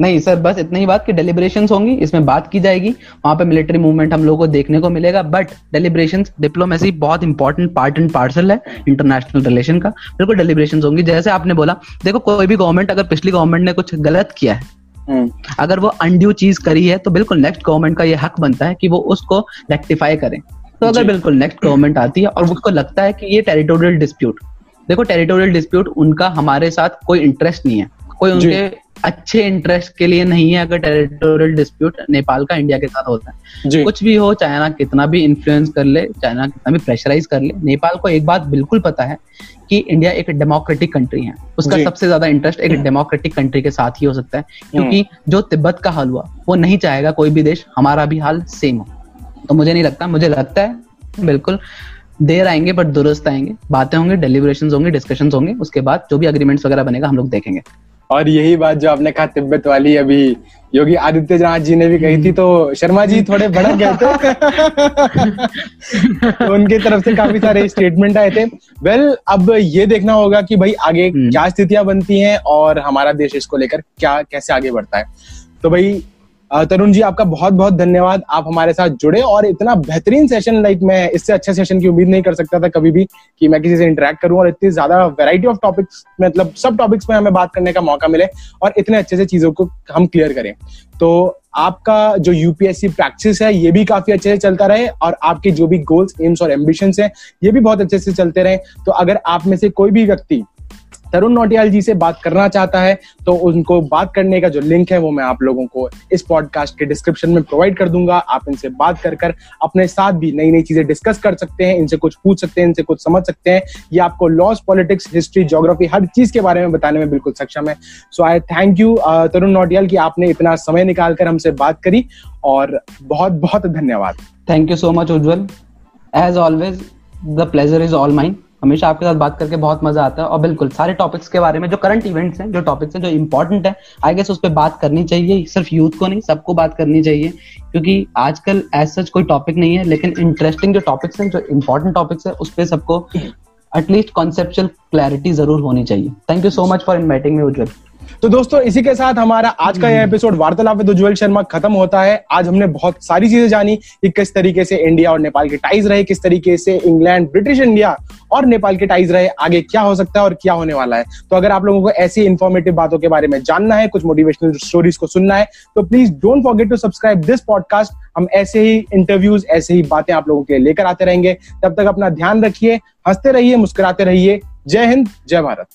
नहीं सर बस इतनी ही बात कि डेलीब्रेशन होंगी इसमें बात की जाएगी। वहाँ पे मिलिट्री मूवमेंट हम लोगों को देखने को मिलेगा बट डेलिब्रेशन डिप्लोमेसी बहुत इंपॉर्टेंट पार्ट एंड पार्सल है इंटरनेशनल रिलेशन का। बिल्कुल डेलीब्रेशन होंगी। जैसे आपने बोला देखो कोई भी गवर्नमेंट अगर पिछली गवर्नमेंट ने कुछ गलत किया है हम्म। अगर वो अनड्यू चीज़ करी है तो बिल्कुल नेक्स्ट गवर्नमेंट का ये हक बनता है कि वो उसको रेक्टिफाई करें। तो अगर बिल्कुल नेक्स्ट गवर्नमेंट आती है और उसको लगता है कि ये टेरिटोरियल डिस्प्यूट देखो टेरिटोरियल डिस्प्यूट उनका हमारे साथ कोई इंटरेस्ट नहीं है कोई उनके अच्छे इंटरेस्ट के लिए नहीं है अगर टेरिटोरियल डिस्प्यूट नेपाल का इंडिया के साथ होता है। कुछ भी हो चाइना कितना भी इन्फ्लुएंस कर ले चाइना कितना भी प्रेशराइज कर ले नेपाल को एक बात बिल्कुल पता है कि इंडिया एक डेमोक्रेटिक कंट्री है। उसका सबसे ज़्यादा इंटरेस्ट एक डेमोक्रेटिक कंट्री के साथ ही हो सकता है क्योंकि हम्म। जो तिब्बत का हाल हुआ वो नहीं चाहेगा कोई भी देश हमारा भी हाल सेम हो। तो मुझे नहीं लगता मुझे लगता है बिल्कुल देर आएँगे बट दुरुस्त आएँगे। बातें होंगे डेलीब्रेशन होंगे डिस्कशन होंगे उसके बाद जो भी अग्रीमेंट्स वगैरह बनेगा हम लोग देखेंगे। और यही बात जो आपने कहा तिब्बत वाली अभी योगी आदित्यनाथ जी ने भी कही थी तो शर्मा जी थोड़े भड़क गए थे। तो उनकी तरफ़ से काफ़ी सारे स्टेटमेंट आए थे। वेल well, अब ये देखना होगा कि भाई आगे हम्म। क्या स्थितियाँ बनती हैं और हमारा देश इसको लेकर क्या कैसे आगे बढ़ता है। तो भाई तरुण जी, आपका बहुत बहुत धन्यवाद। आप हमारे साथ जुड़े और इतना बेहतरीन सेशन लाइक मैं इससे अच्छे सेशन की उम्मीद नहीं कर सकता था कभी भी कि मैं किसी से इंटरेक्ट करूँ और इतनी ज़्यादा वैरायटी ऑफ़ टॉपिक्स मतलब सब टॉपिक्स में हमें बात करने का मौका मिले और इतने अच्छे से चीज़ों को हम क्लियर करें। तो आपका जो यूपीएससी प्रैक्टिस है, ये भी काफ़ी अच्छे से चलता रहे और आपके जो भी गोल्स एम्स और एम्बिशन है, ये भी बहुत अच्छे से चलते रहे। तो अगर आप में से कोई भी व्यक्ति तरुण नोटियाल जी से बात करना चाहता है तो उनको बात करने का जो लिंक है वो मैं आप लोगों को इस पॉडकास्ट के डिस्क्रिप्शन में प्रोवाइड कर दूँगा। आप इनसे बात कर कर अपने साथ भी नई नई चीज़ें डिस्कस कर सकते हैं, इनसे कुछ पूछ सकते हैं, इनसे कुछ समझ सकते हैं। ये आपको लॉस पॉलिटिक्स हिस्ट्री जोग्राफी हर चीज़ के बारे में बताने में बिल्कुल सक्षम है। So I thank you Tarun Nautiyal की आपने इतना समय निकाल कर हमसे बात करी और बहुत बहुत धन्यवाद। Thank you so much Ujjwal as always the pleasure is all mine हमेशा आपके साथ बात करके बहुत मज़ा आता है। और बिल्कुल, सारे टॉपिक्स के बारे में, जो करंट इवेंट्स हैं, जो टॉपिक्स हैं, जो इंपॉर्टेंट है आई गेस उस पर बात करनी चाहिए। सिर्फ़ यूथ को नहीं, सबको बात करनी चाहिए। क्योंकि आजकल एज सच कोई टॉपिक नहीं है, लेकिन इंटरेस्टिंग जो टॉपिक्स हैं, जो इंपॉर्टेंट टॉपिक्स है, उस पर सबको एटलीस्ट कॉन्सेप्चुअल क्लैरिटी ज़रूर होनी चाहिए। Thank you so much for inviting me Ujjwal तो दोस्तों इसी के साथ हमारा आज का यह एपिसोड वार्तालाप विद उज्जवल शर्मा खत्म होता है। आज हमने बहुत सारी चीज़ें जानी कि किस तरीके से इंडिया और नेपाल के टाइज रहे किस तरीके से इंग्लैंड ब्रिटिश इंडिया और नेपाल के टाइज रहे आगे क्या हो सकता है और क्या होने वाला है। तो अगर आप लोगों को ऐसी इन्फॉर्मेटिव बातों के बारे में जानना है कुछ मोटिवेशनल स्टोरीज को सुनना है तो please don't forget to subscribe this podcast हम ऐसे ही इंटरव्यूज़ ऐसे ही बातें आप लोगों के लिए लेकर आते रहेंगे। तब तक अपना ध्यान रखिए हँसते रहिए मुस्कुराते रहिए। जय हिंद जय भारत।